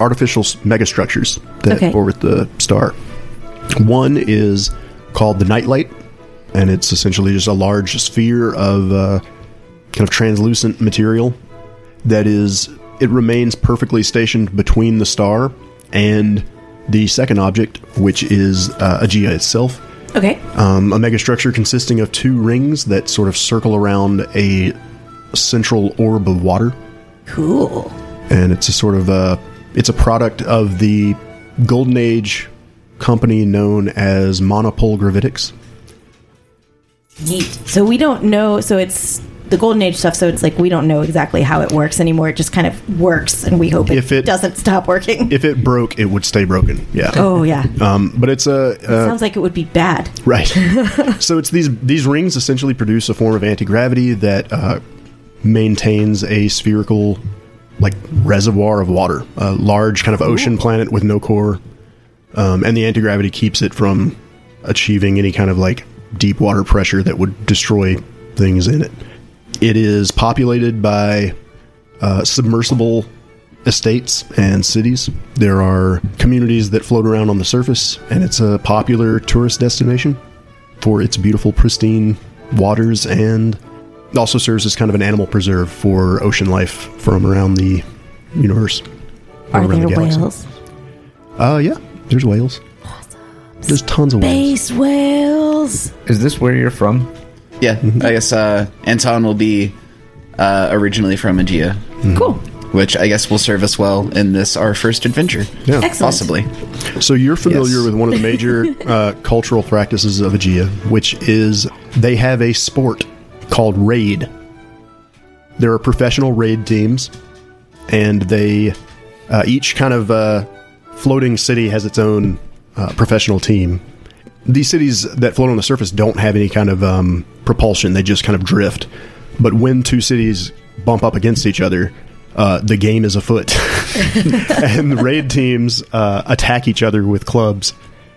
artificial megastructures that Okay. orbit the star. One is called the Nightlight, and it's essentially just a large sphere of uh, kind of translucent material that is it remains perfectly stationed between the star and the second object, which is uh, Aegea itself. okay. Um, a megastructure consisting of two rings that sort of circle around a central orb of water, cool. And it's a sort of a it's a product of the Golden Age company known as Monopole Gravitics. neat so we don't know so it's the golden age stuff so it's like we don't know exactly how it works anymore it just kind of works and we hope it, If it- doesn't stop working If it broke, it would stay broken. Yeah. oh yeah Um, but it's a, a sounds like it would be bad Right. so it's these these rings essentially produce a form of anti gravity that uh, maintains a spherical, like reservoir of water, a large kind of ocean planet with no core, um, and the anti gravity keeps it from achieving any kind of like deep water pressure that would destroy things in it. It is populated by uh, submersible estates and cities. There are communities that float around on the surface, and it's a popular tourist destination for its beautiful, pristine waters and also serves as kind of an animal preserve for ocean life from around the universe. Are around there the galaxy. whales? Uh, yeah, there's whales. There's tons of whales. Space whales. Is this where you're from? Yeah, I guess uh, Anton will be uh, originally from Aegea, Cool. which I guess will serve us well in this our first adventure. Yeah. Excellent. Possibly. So you're familiar Yes. with one of the major uh, cultural practices of Aegea, which is they have a sport called raid. There are professional raid teams, and they uh, each kind of uh, floating city has its own uh, professional team. These cities that float on the surface don't have any kind of um, propulsion; they just kind of drift. But when two cities bump up against each other, uh, the game is afoot, and the raid teams uh, attack each other with clubs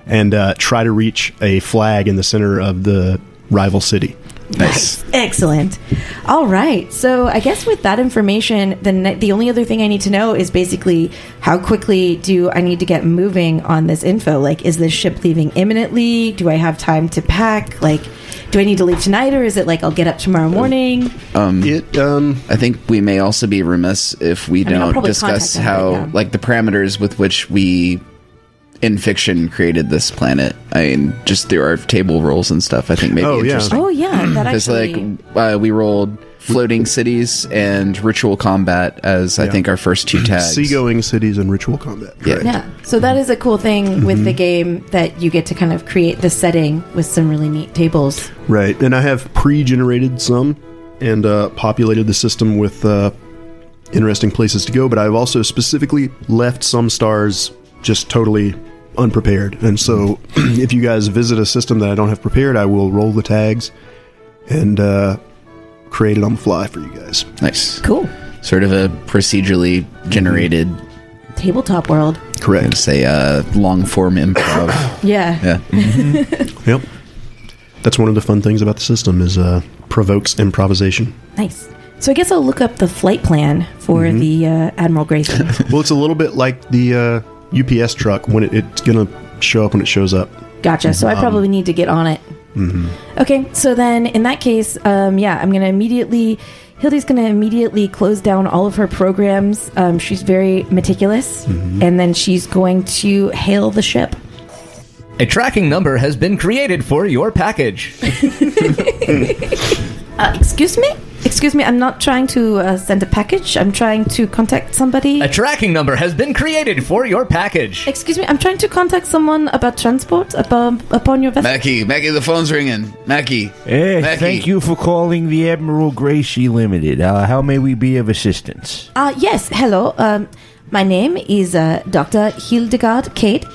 and uh, try to reach a flag in the center of the rival city. Nice. Excellent. All right. So I guess with that information, the ne- the only other thing I need to know is basically how quickly do I need to get moving on this info? Like, is this ship leaving imminently? Do I have time to pack? Like, do I need to leave tonight, or is it like I'll get up tomorrow morning? It um, I think we may also be remiss if we mean, I'll don't probably discuss contact them how, right now. like, the parameters with which we in fiction created this planet. I mean, just through our table rolls and stuff. I think maybe Oh, yeah. interesting. Oh yeah, that Because actually. like uh, we rolled floating cities and ritual combat as I Yeah. think our first two tags. seagoing cities and ritual combat. Yeah. Correct. yeah, so that is a cool thing with Mm-hmm. the game that you get to kind of create the setting with some really neat tables. Right, and I have pre-generated some and uh, populated the system with uh, interesting places to go. But I've also specifically left some stars just totally unprepared. And so, if you guys visit a system that I don't have prepared, I will roll the tags and uh, create it on the fly for you guys. Nice. Cool. Sort of a procedurally generated, Tabletop world. Correct. say, uh, long form improv. Yeah. yeah. Yep. That's one of the fun things about the system is uh, provokes improvisation. Nice. So I guess I'll look up the flight plan for Mm-hmm. the uh, Admiral Grayson. well, it's a little bit like the uh, UPS truck when it, it's going to show up when it shows up. Gotcha. So I probably need to get on it. Okay. So then, in that case, um, yeah, I'm gonna immediately. Hildy's gonna immediately close down all of her programs. Um, she's very meticulous, and then she's going to hail the ship. A tracking number has been created for your package. Uh, excuse me. Excuse me. I'm not trying to uh, send a package. I'm trying to contact somebody. A tracking number has been created for your package. Excuse me. I'm trying to contact someone about transport upon, upon your vessel. Mackie, Mackie, the phone's ringing. Mackie. Eh, Mackie. thank you for calling the Admiral Gracie Limited. Uh, how may we be of assistance? Uh, yes, hello. Um, my name is uh, Dr. Hildegard Cade.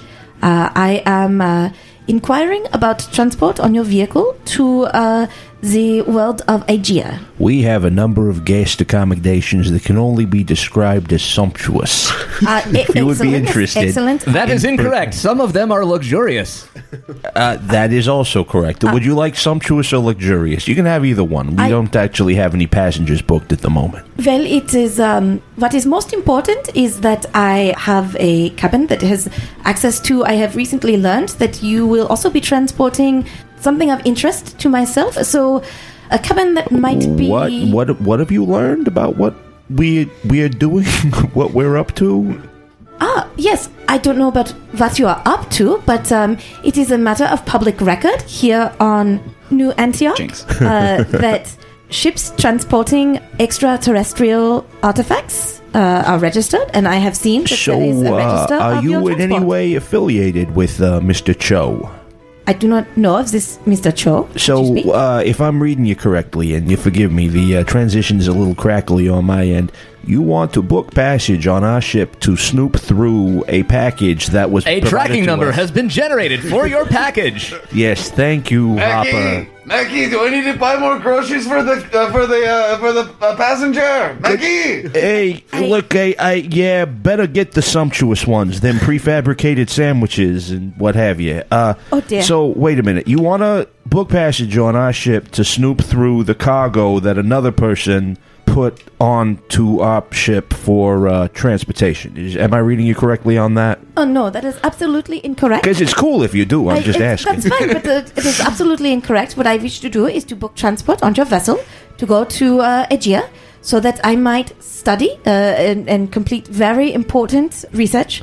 Uh, I am uh, inquiring about transport on your vehicle to uh, the world of Aegea. We have a number of guest accommodations that can only be described as sumptuous. Uh, If you would be interested. Excellent. That is incorrect. Some of them are luxurious. Uh, that is also correct. Would you like sumptuous or luxurious? You can have either one. We I- don't actually have any passengers booked at the moment. Well, it is. Um, what is most important is that I have a cabin that has access to. I have recently learned that you will also be transporting something of interest to myself. So, a cabin that might be. What what what have you learned about what we we are doing? what we're up to? Ah, yes. I don't know about what you are up to, but um, it is a matter of public record here on New Antioch Jinx. uh, that ships transporting extraterrestrial artifacts uh, are registered, and I have seen that So, there is a uh, are of you your in any way affiliated with uh, Mr. Cho? I do not know of this Mr. Cho. So, uh, if I'm reading you correctly, and you forgive me, the uh, transition is a little crackly on my end. You want to book passage on our ship to snoop through a package that was A tracking to number us. has been generated for your package. Yes, thank you, Hopper. Mackie, Mackie, do I need to buy more groceries for the uh, for the uh, for the uh, passenger? Mackie. Hey, look, I, I, yeah, better get the sumptuous ones than prefabricated sandwiches and what have you. Uh, Oh, dear. So wait a minute, you want to book passage on our ship to snoop through the cargo that another person put onto op ship for uh, transportation? Is, am I reading you correctly on that? Oh no, that is absolutely incorrect. Because it's cool if you do. I'm I- just asking. That's fine, but uh, it is absolutely incorrect. What I wish to do is to book transport on your vessel to go to uh, Aegea so that I might study uh, and, and complete very important research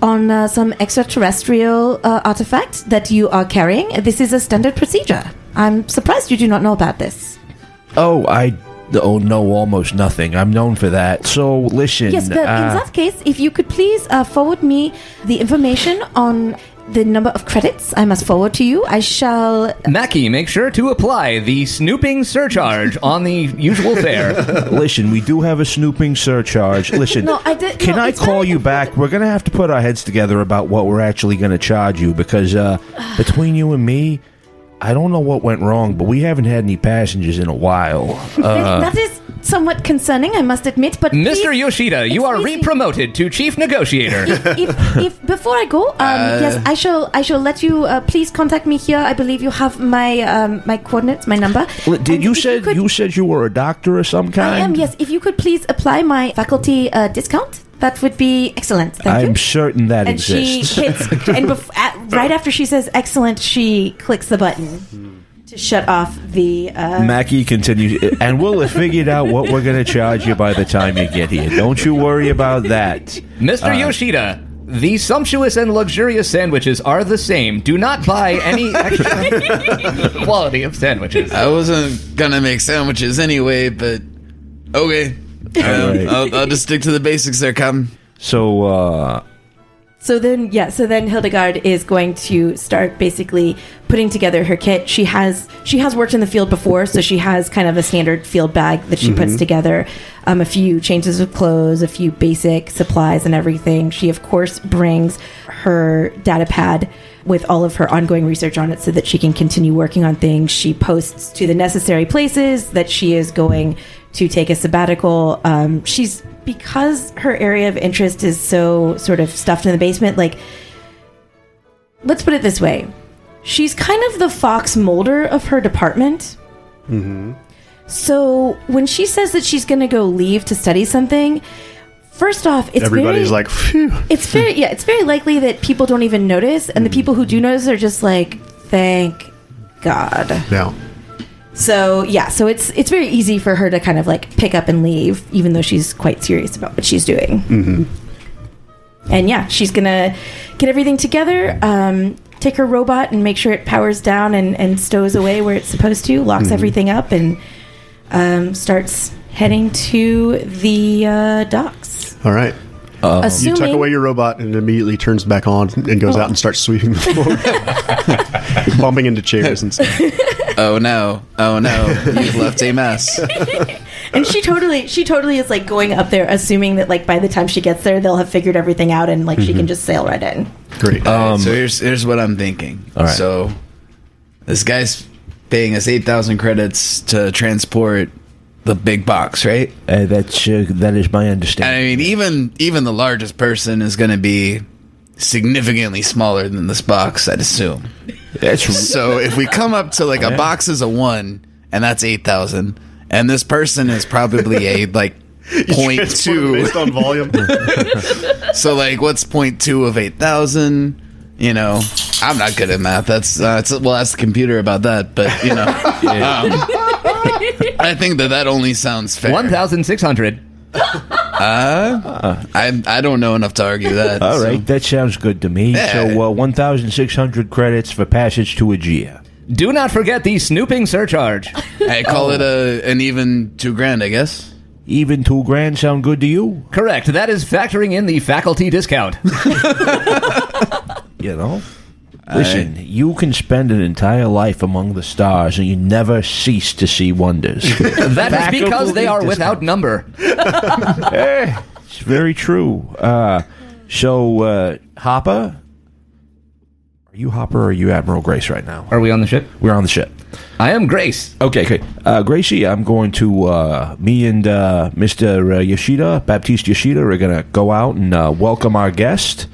on uh, some extraterrestrial uh, artifact that you are carrying. This is a standard procedure. I'm surprised you do not know about this. Oh, I oh no almost nothing. I'm known for that. So listen. Yes, but in uh, that case, if you could please uh, forward me the information on the number of credits I must forward to you, I shall Mackie, make sure to apply the snooping surcharge on the usual fare. Listen, we do have a snooping surcharge. Listen, No, I did- can no, I call you back? We're gonna have to put our heads together about what we're actually gonna charge you because uh, between you and me, I don't know what went wrong, but we haven't had any passengers in a while. Uh, that is somewhat concerning, I must admit. But Mr. please- Yoshida, you are re-promoted to chief negotiator. if, if before I go, um, Uh, yes, I shall. I shall let you. Uh, please contact me here. I believe you have my um, my coordinates, my number. Did And you if said you, could- said you were a doctor of some kind? I am. Yes. If you could please apply my faculty uh, discount, that would be excellent. Thank I'm you. certain that and she hits, and bef- at, right after she says excellent, she clicks the button to shut off the. Uh, Mackie continues, and we'll have figured out what we're going to charge you by the time you get here. Don't you worry about that. Mr. Yoshida, the sumptuous and luxurious sandwiches are the same. Do not buy any extra quality of sandwiches. I wasn't gonna make sandwiches anyway, but okay. Um, Alright. I'll, I'll just stick to the basics there, Captain. So, uh, So then, yeah. So then, Hildegard is going to start basically putting together her kit. She has she has worked in the field before, so she has kind of a standard field bag that she puts together. Um, a few changes of clothes, a few basic supplies, and everything. She of course brings her data pad with all of her ongoing research on it, so that she can continue working on things. She posts to the necessary places that she is going to take a sabbatical. Um, she's because her area of interest is so sort of stuffed in the basement. Like, let's put it this way: she's kind of the Fox Mulder of her department. Mm-hmm. So when she says that she's going to go leave to study something, first off, it's Everybody's very, like, phew. it's very yeah, it's very likely that people don't even notice, and the people who do notice are just like, thank God. Now, So yeah, so it's it's very easy for her to kind of like pick up and leave, even though she's quite serious about what she's doing. Mm-hmm. And yeah, she's gonna get everything together, um, take her robot and make sure it powers down and, and stows away where it's supposed to, locks everything up, and um, starts heading to the uh, docks. all right. You Assuming tuck away your robot and it immediately turns back on and goes out and starts sweeping the floor, bumping into chairs and stuff. Oh no! Oh no! You've left a mess. and she totally she totally is like going up there assuming that like by the time she gets there they'll have figured everything out and like she can just sail right in Great. Um, so here's here's what I'm thinking. All right. So this guy's paying us eight thousand credits to transport the big box, right? uh, that's uh, that is my And understanding. I mean, even even the largest person is going to be significantly smaller than this box, I'd assume. That's So if we come up to like a box is a one, and that's eight thousand, and this person is probably a like point two. based on volume. So like, what's point two of eight thousand? You know, I'm not good at math. That's uh, it's, well, ask the computer about that. But you know, um, I think that that only sounds fair. 1,600. I I don't know enough to argue that. all so- right. That sounds good to me. Yeah. So, uh, one thousand six hundred credits for passage to Aegea. Do not forget the snooping surcharge. I call it a an even two grand, I guess. Even two grand sound good to you? Correct. That is factoring in the faculty discount. You know. Listen, you can spend an entire life among the stars and you never cease to see wonders. That is because they are without number. hey, It's very true. Uh, so, uh, Hopper, are you Hopper or are you Admiral Grace right now? Are we on the ship? We're on the ship. I am Grace. Okay, okay. Uh, Gracie, I'm going to, uh, me and uh, Mr. Uh, Yoshida, Baptiste Yoshida, are going to go out and uh, welcome our guest,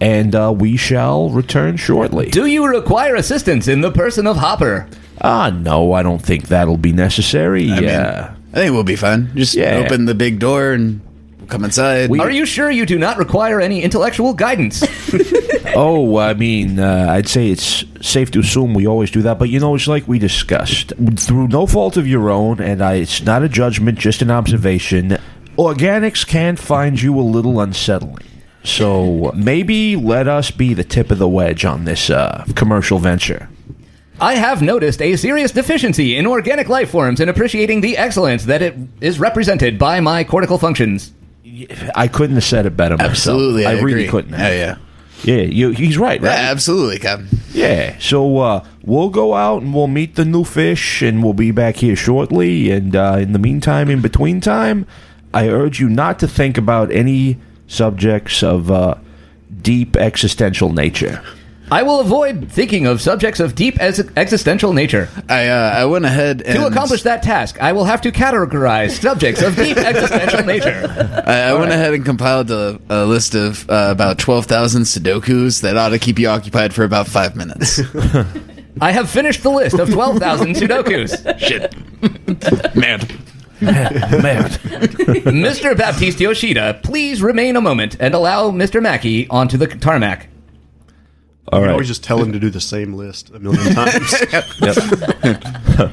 and uh, we shall return shortly. Do you require assistance in the person of Hopper? Ah, no, I don't think that'll be necessary. mean- Yeah. I think we'll be fine. Just Yeah. open the big door and come inside. Are you sure you do not require any intellectual guidance? oh, I mean, uh, I'd say it's safe to assume we always do that, but you know, it's like we discussed. Through no fault of your own, and I, it's not a judgment, just an observation, organics can find you a little unsettling. So maybe let us be the tip of the wedge on this uh, commercial venture. I have noticed a serious deficiency in organic life forms in appreciating the excellence that it is represented by my cortical functions. I couldn't have said it better myself. Absolutely, I, I, really couldn't. Yeah, Have. yeah. Yeah, you, he's right, Yeah, right? absolutely, Captain. Yeah, so uh, we'll go out and we'll meet the new fish, and we'll be back here shortly. And uh, in the meantime, in between time, I urge you not to think about any subjects of uh, deep existential nature. I will avoid thinking of subjects of deep ex- existential nature. I uh, I went ahead and To accomplish that task, I will have to categorize subjects of deep existential nature. I, I went ahead and compiled a, a list of uh, about twelve thousand Sudokus that ought to keep you occupied for about five minutes. I have finished the list of 12,000 Sudokus. Shit, man. Man, Mr. Baptiste Yoshida, please remain a moment and allow Mr. Mackie onto the tarmac. all You right. always just tell him to do the same list a million times.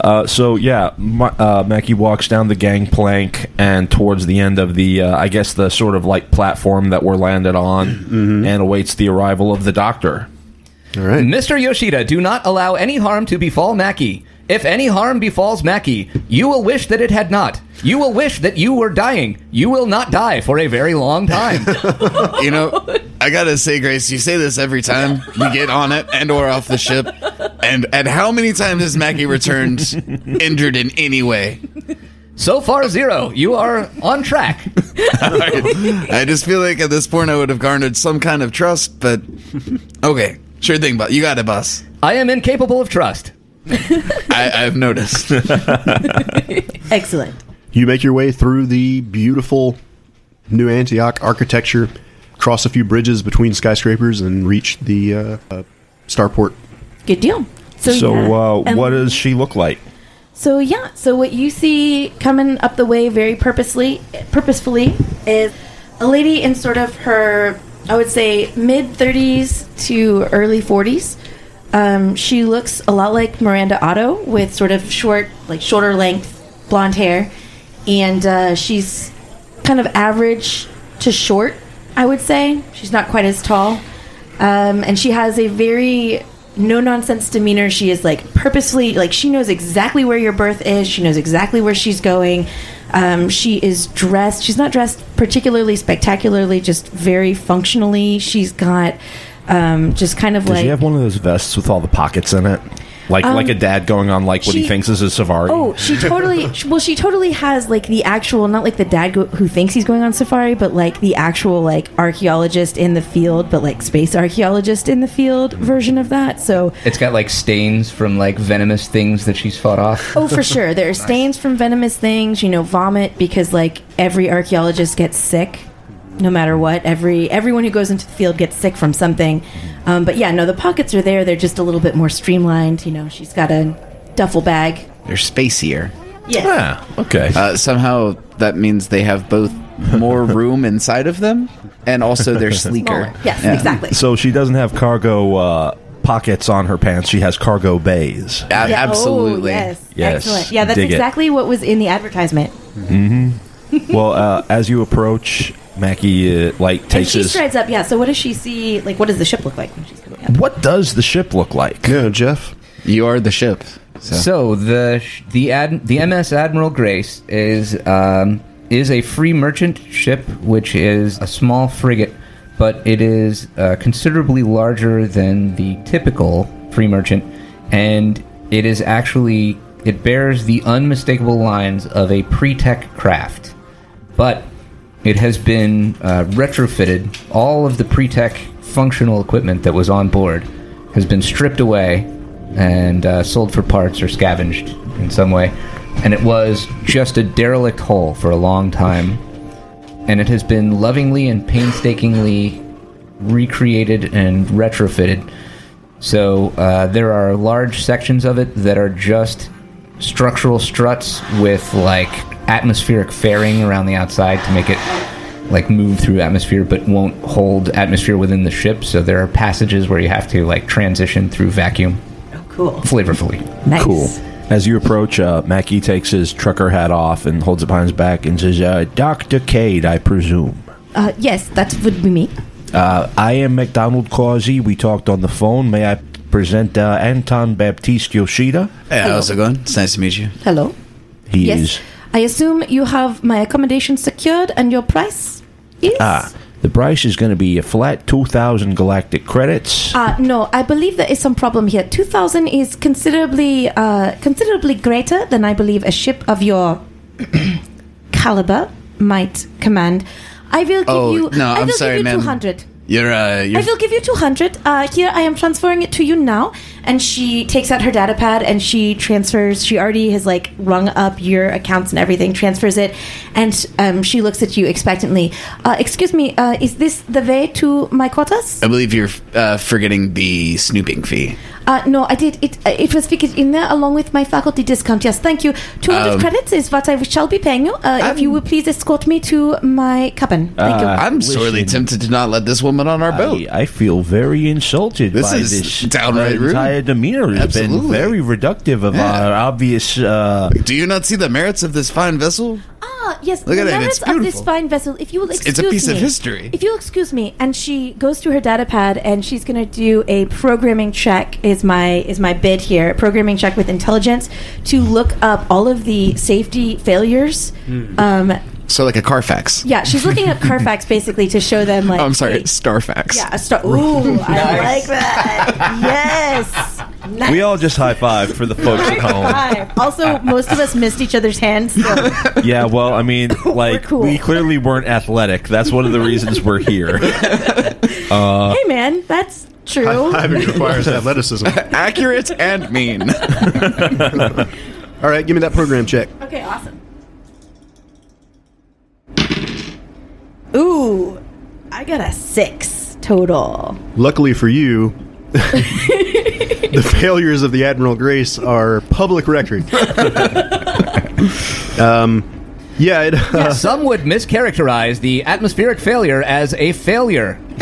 Uh, so yeah, Ma- uh, Mackie walks down the gangplank and towards the end of the, uh, I guess the sort of like platform that we're landed on, and awaits the arrival of the doctor. All right. Mr. Yoshida, do not allow any harm to befall Mackey. If any harm befalls Mackie, you will wish that it had not. You will wish that you were dying. You will not die for a very long time. You know, I gotta say, Grace, you say this every time we get on it and or off the ship. And and how many times has Mackie returned injured in any way? so far, zero. You are on track. I just feel like at this point I would have garnered some kind of trust, but okay, sure thing, but you got it, boss. I am incapable of trust. I, I've noticed. Excellent. You make your way through the beautiful New Antioch architecture, cross a few bridges between skyscrapers, and reach the uh, uh, starport. Good deal. So, So, yeah. uh, And- what does she look like? So yeah, so what you see coming up the way very purposely, purposefully, is a lady in sort of her, I would say, mid thirties to early forties. Um, she looks a lot like Miranda Otto with sort of short, like shorter length blonde hair, and uh, she's kind of average to short. I would say she's not quite as tall, um, and she has a very no nonsense demeanor. She is like purposefully like she knows exactly where your berth is. She knows exactly where she's going. Um, she is dressed. She's not dressed particularly spectacularly, just very functionally. She's got um, just kind of Does like she have one of those vests with all the pockets in it? Like like a dad going on like what he thinks is a safari. Oh, she totally. well, she totally has like the actual, not like the dad go, who thinks he's going on safari, but like the actual like archaeologist in the field, but like space archaeologist in the field version of that. So, It's got like stains from like venomous things that she's fought off. oh, for sure, there are stains from venomous things. You know, vomit because like every archaeologist gets sick, no matter what. Every everyone who goes into the field gets sick from something. Um, but yeah, no, the pockets are there. They're just a little bit more streamlined. You know, she's got a duffel bag. They're spacier. Yes. Ah, okay. Uh, somehow that means they have both more room inside of them and also they're sleeker. Smaller. Yes, Yeah. exactly. so she doesn't have cargo uh, pockets on her pants. She has cargo bays. A- Yeah, absolutely. Oh, yes. Yes. Excellent. Yeah, that's Dig it. exactly what was in the advertisement. well, uh, as you approach, Mackie uh, like And takes she his. strides up. Yeah. So what does she see? Like, what does the ship look like when she's coming up? What does the ship look like? Yeah, Jeff. You are the ship. So. So the the ad, the MS Admiral Grace is um, is a free merchant ship, which is a small frigate, but it is uh, considerably larger than the typical free merchant, and it is actually it bears the unmistakable lines of a pre-tech craft, but it has been uh, retrofitted. All of the pre-tech functional equipment that was on board has been stripped away and uh, sold for parts or scavenged in some way. And it was just a derelict hull for a long time. And it has been lovingly and painstakingly recreated and retrofitted. So uh, there are large sections of it that are just structural struts with like atmospheric fairing around the outside to make it like move through atmosphere but won't hold atmosphere within the ship so there are passages where you have to like transition through vacuum Oh, cool. flavorfully Nice. Cool. As you approach, uh, Mackie takes his trucker hat off and holds it behind his back and says, uh, Dr. Cade, I presume. Uh, yes, that would be me. Uh, I am McDonald Causey. We talked on the phone. May I present uh, Anton Baptiste Yoshida? Hey, how's it going? It's nice to meet you. Hello. He yes. is. I assume you have my accommodation secured and your price is? Ah, the price is going to be a flat 2,000 galactic credits. Uh, no, I believe there is some problem here. 2000 is considerably uh, considerably greater than I believe a ship of your caliber might command. I will give Oh, you no, I I'm sorry, give you ma'am. 200. You're, uh, you're. I will give you 200. Uh, here, I am transferring it to you now. And she takes out her data pad and she transfers. She already has, like, rung up your accounts and everything, transfers it. And um, she looks at you expectantly. Uh, excuse me, uh, is this the way to my quotas? I believe you're uh, forgetting the snooping fee. Uh, no, I did. It uh, it was figured in there along with my faculty discount. Yes, thank you. 200 Um, credits is what I shall be paying you. Uh, if you will please escort me to my cabin. Thank you. Uh, I'm sorely tempted to not let this woman on our boat. I, I feel very insulted This by is this downright rude. entire demeanor. It's been very reductive of Yeah. our obvious. Uh, Do you not see the merits of this fine vessel? Ah, yes. Look the at it, merits it's of this beautiful. fine vessel. If you will excuse it's a piece me, of history. If you'll excuse me, and she goes to her data pad and she's going to do a programming check. Is my is my bid here? Programming check with intelligence to look up all of the safety failures. Hmm. Um, So like a Carfax. yeah, she's looking up Carfax basically to show them like. Oh, I'm sorry, hey, Starfax. Yeah, a star. Ooh, I like that. Yes. Nice. we all just high five for the folks at home. Five. Also, most of us missed each other's hands. So. Yeah, well, I mean, like cool. we clearly weren't athletic. That's one of the reasons we're here. Uh, hey, man, that's true. Diving requires athleticism. Accurate and mean. All right, give me that program check. Okay, awesome. Ooh, I got a six total. Luckily for you, the failures of the Admiral Grace are public record. um, yeah, it, uh, some would mischaracterize the atmospheric failure as a failure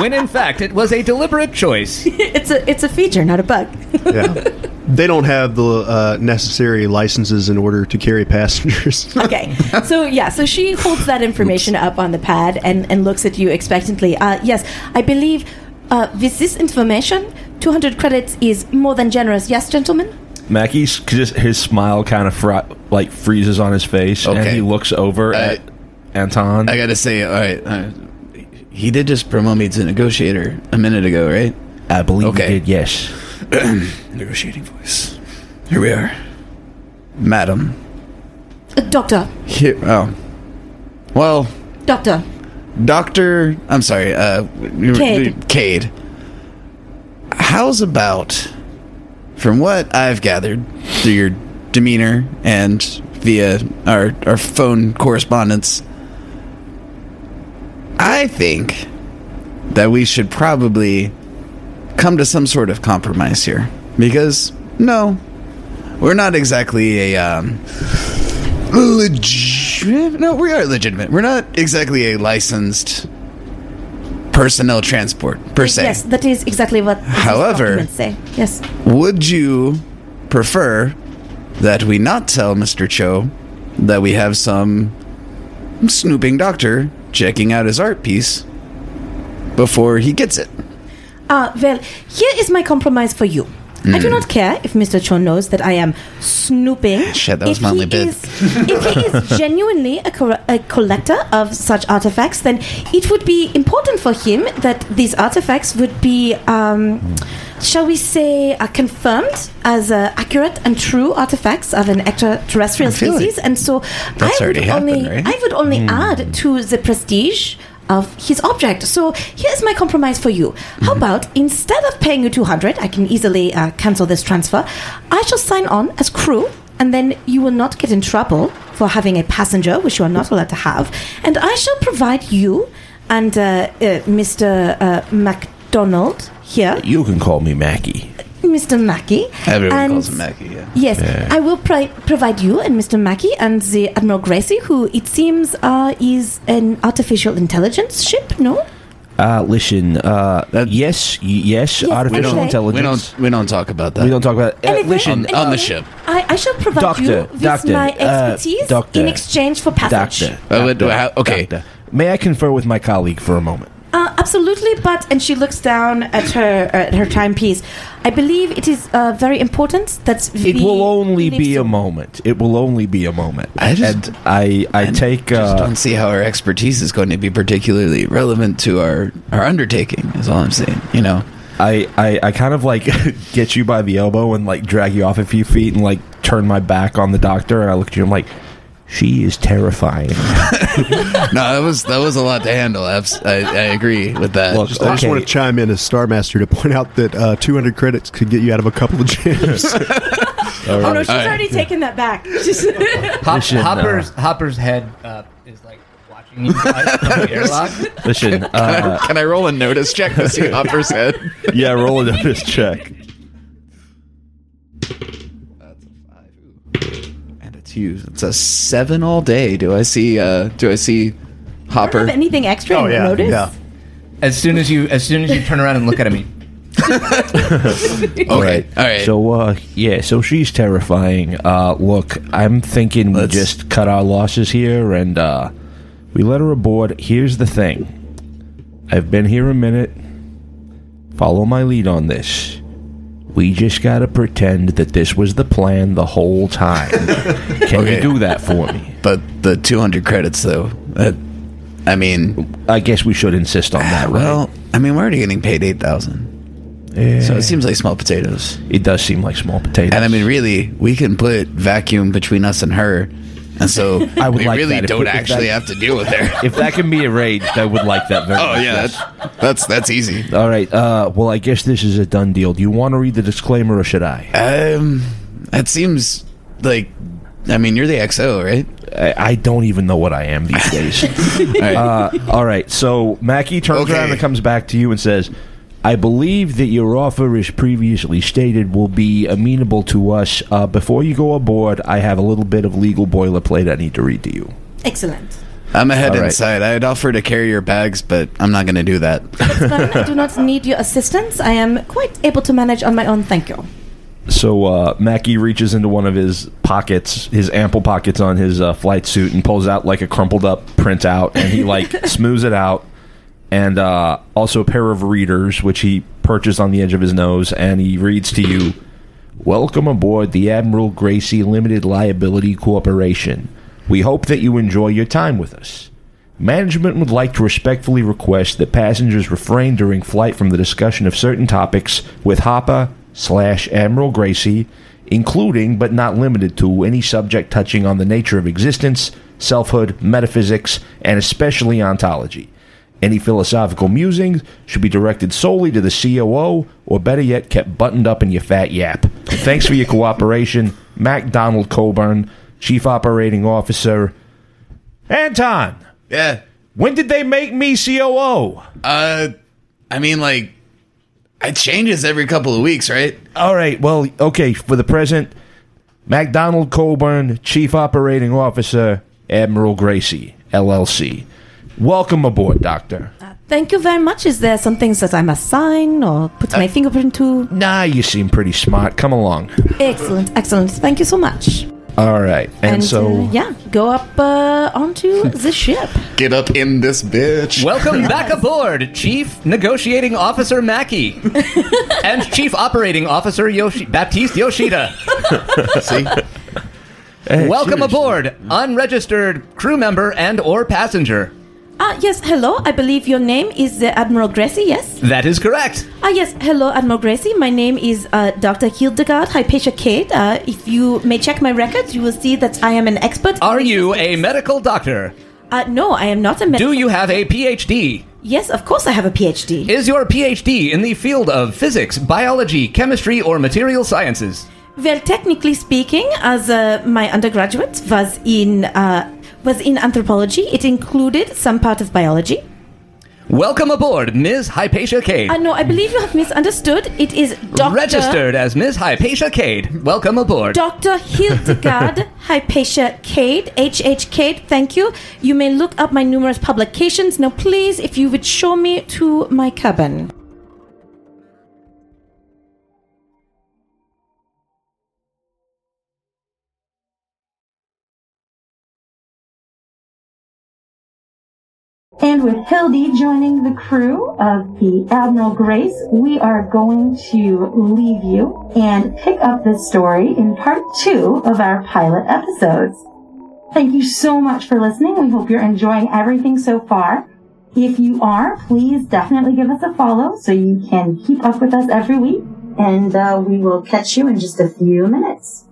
when in fact it was a deliberate choice It's a it's a feature, not a bug. yeah. They don't have the uh, necessary licenses in order to carry passengers. okay, so yeah, so she holds that information up on the pad and and looks at you expectantly. Uh, yes, I believe uh, with this information, two hundred credits is more than generous. Yes, gentlemen. Mackie's just his smile kind of fr- like freezes on his face, and Okay. he looks over I- at Anton. I gotta say, all right, uh, he did just promote me to negotiator a minute ago, right? I believe Okay. he did. Yes. Negotiating voice. Here we are, madam. Uh, doctor, Here. Oh, well, doctor. Doctor. I'm sorry. Uh, you- Cade. Cade. How's about, from what I've gathered through your demeanor and via our our phone correspondence, I think that we should probably come to some sort of compromise here because no, we're not exactly a um, legit. No, we are legitimate. We're not exactly a licensed personnel transport per se. Yes, that is exactly what. However- say. Yes. Would you prefer that we not tell Mr. Cho that we have some snooping doctor checking out his art piece before he gets it? Uh, well, here is my compromise for you. I Hmm. do not care if Mr. Cho knows that I am snooping. Shit, that was If my only bid. is- if he is genuinely a, cor- a collector of such artifacts, then it would be important for him that these artifacts would be, um, shall we say, uh, confirmed as uh, accurate and true artifacts of an extraterrestrial species. like And so I would happened, only, right? I would only add to the prestige of his object. So here's my compromise for you. How about instead of paying you 200, I can easily uh, cancel this transfer. I shall sign on as crew, and then you will not get in trouble for having a passenger, which you are not allowed to have. And I shall provide you and uh, uh, Mr. Uh, MacDonald here, You can call me Mackie. Mr. Mackie. Everyone and calls him Mackie. Yeah. Yes, I will pri- provide you and Mr. Mackie and the Admiral Gracie, who it seems uh, is an artificial intelligence ship. No, Uh, listen, uh, yes, y- yes, Yes, artificial okay. intelligence. We don't we don't talk about that. We don't talk about. Uh, Anything- listen, anything. on the ship. I, I shall provide Doctor, you with doctor, my uh, expertise doctor, in exchange for passage. doctor, Uh, what- doctor, how- okay. doctor. May I confer with my colleague for a moment? Uh, absolutely, but and she looks down at her at her timepiece. I believe it is uh, very important that It we will only be a moment. It will only be a moment. I just- and I I take just uh, don't see how our expertise is going to be particularly relevant to our our undertaking. Is all I'm saying. You know. I, I I kind of like get you by the elbow and like drag you off a few feet and like turn my back on the doctor and I look at you. I'm like, she is terrifying. No, that was that was a lot to handle. I, I agree with that. Look, I just Okay. want to chime in as Star Master to point out that uh, 200 credits could get you out of a couple of jams. Oh no, she's Alright. already taken that back. She's- Hop, Listen, uh, Hopper's Hopper's head uh, is like watching you guys from the airlock. Listen, uh, Can I roll a notice check to see Hopper's head? yeah, roll a notice check. That's a five. And a two. It's a seven all day. Do I see? Uh, do I see Have Hopper? anything extra oh yeah, notice? yeah. As soon as you as soon as you turn around and look at me, Okay. All right. So, uh, yeah, so she's terrifying. Uh, look, I'm thinking we Let's- just cut our losses here and, uh, we let her aboard. Here's the thing I've been here a minute. Follow my lead on this. We just gotta pretend that this was the plan the whole time. Can Okay. you do that for me? but the 200 credits, though. That, I mean, I guess we should insist on that, right? well, I mean, we're already getting paid 8,000. Yeah. So it seems like small potatoes. it does seem like small potatoes. And I mean, really, we can put vacuum between us and her. And so I would we like really that don't if actually that- have to deal with her. if that can be arranged, I would like that very Oh much. Oh yeah, that's that's, that's easy. All right. Uh, well, I guess this is a done deal. Do you want to read the disclaimer, or should I? Um, it seems like, I mean, you're the XO, right? I, I don't even know what I am these days. All right. uh, all right. So Mackie turns Okay. around and comes back to you and says, "I believe that your offer, as previously stated, will be amenable to us. Uh, before you go aboard, I have a little bit of legal boilerplate I need to read to you." Excellent. I'm ahead all right. inside. I'd offer to carry your bags, but I'm not going to do that. I do not need your assistance. I am quite able to manage on my own. Thank you. So uh, Mackie reaches into one of his pockets, his ample pockets on his uh, flight suit, and pulls out like a crumpled up printout, and he like smooths it out, and uh, also a pair of readers, which he purchased on the edge of his nose, and he reads to you, "Welcome aboard the Admiral Gracie Limited Liability Corporation. We hope that you enjoy your time with us." Management would like to respectfully request that passengers refrain during flight from the discussion of certain topics with Hopper slash Admiral Gracie, including but not limited to any subject touching on the nature of existence, selfhood, metaphysics, and especially ontology. Any philosophical musings should be directed solely to the COO, or better yet, kept buttoned up in your fat yap. Thanks for your cooperation, Mac Donald Coburn, Chief Operating Officer. Anton! Yeah. When did they make me COO? Uh, I mean, like, it changes every couple of weeks, right? All right, well, okay, for the present, MacDonald Coburn, Chief Operating Officer, Admiral Gracie, LLC. Welcome aboard, Doctor. Thank you very much. Is there some things that I must sign or put my fingerprint to? Nah, you seem pretty smart. Come along. Excellent, excellent. Thank you so much. All right, and, so uh, yeah, go up uh, onto the ship. Get up in this bitch. welcome back aboard, Chief Negotiating Officer Mackie and Chief Operating Officer Yoshi- Baptiste Yoshida. See? Hey, Welcome seriously. aboard, unregistered crew member and or passenger. Ah, yes, hello. I believe your name is uh, Admiral Gracie, yes? That is correct. Ah, yes, hello, Admiral Gracie. My name is uh, Dr. Hildegard Hypatia Cade. Uh, if you may check my records, you will see that I am an expert. Are you a medical doctor? Uh, no, I am not a medical. Do you have a PhD? Yes, of course I have a PhD. Is your PhD in the field of physics, biology, chemistry, or material sciences? Well, technically speaking, as uh, my undergraduate was in uh, was in anthropology, it included some part of biology. Welcome aboard, Ms. Hypatia Cade. Uh, no, I believe you have misunderstood. It is Doctor Registered as Ms. Hypatia Cade. Welcome aboard. Dr. Hildegard Hypatia Cade, H.H. Cade, thank you. You may look up my numerous publications. Now, please, if you would show me to my cabin. And with Hildy joining the crew of the Admiral Grace, we are going to leave you and pick up this story in part two of our pilot episodes. Thank you so much for listening. We hope you're enjoying everything so far. If you are, please definitely give us a follow so you can keep up with us every week. And uh, we will catch you in just a few minutes.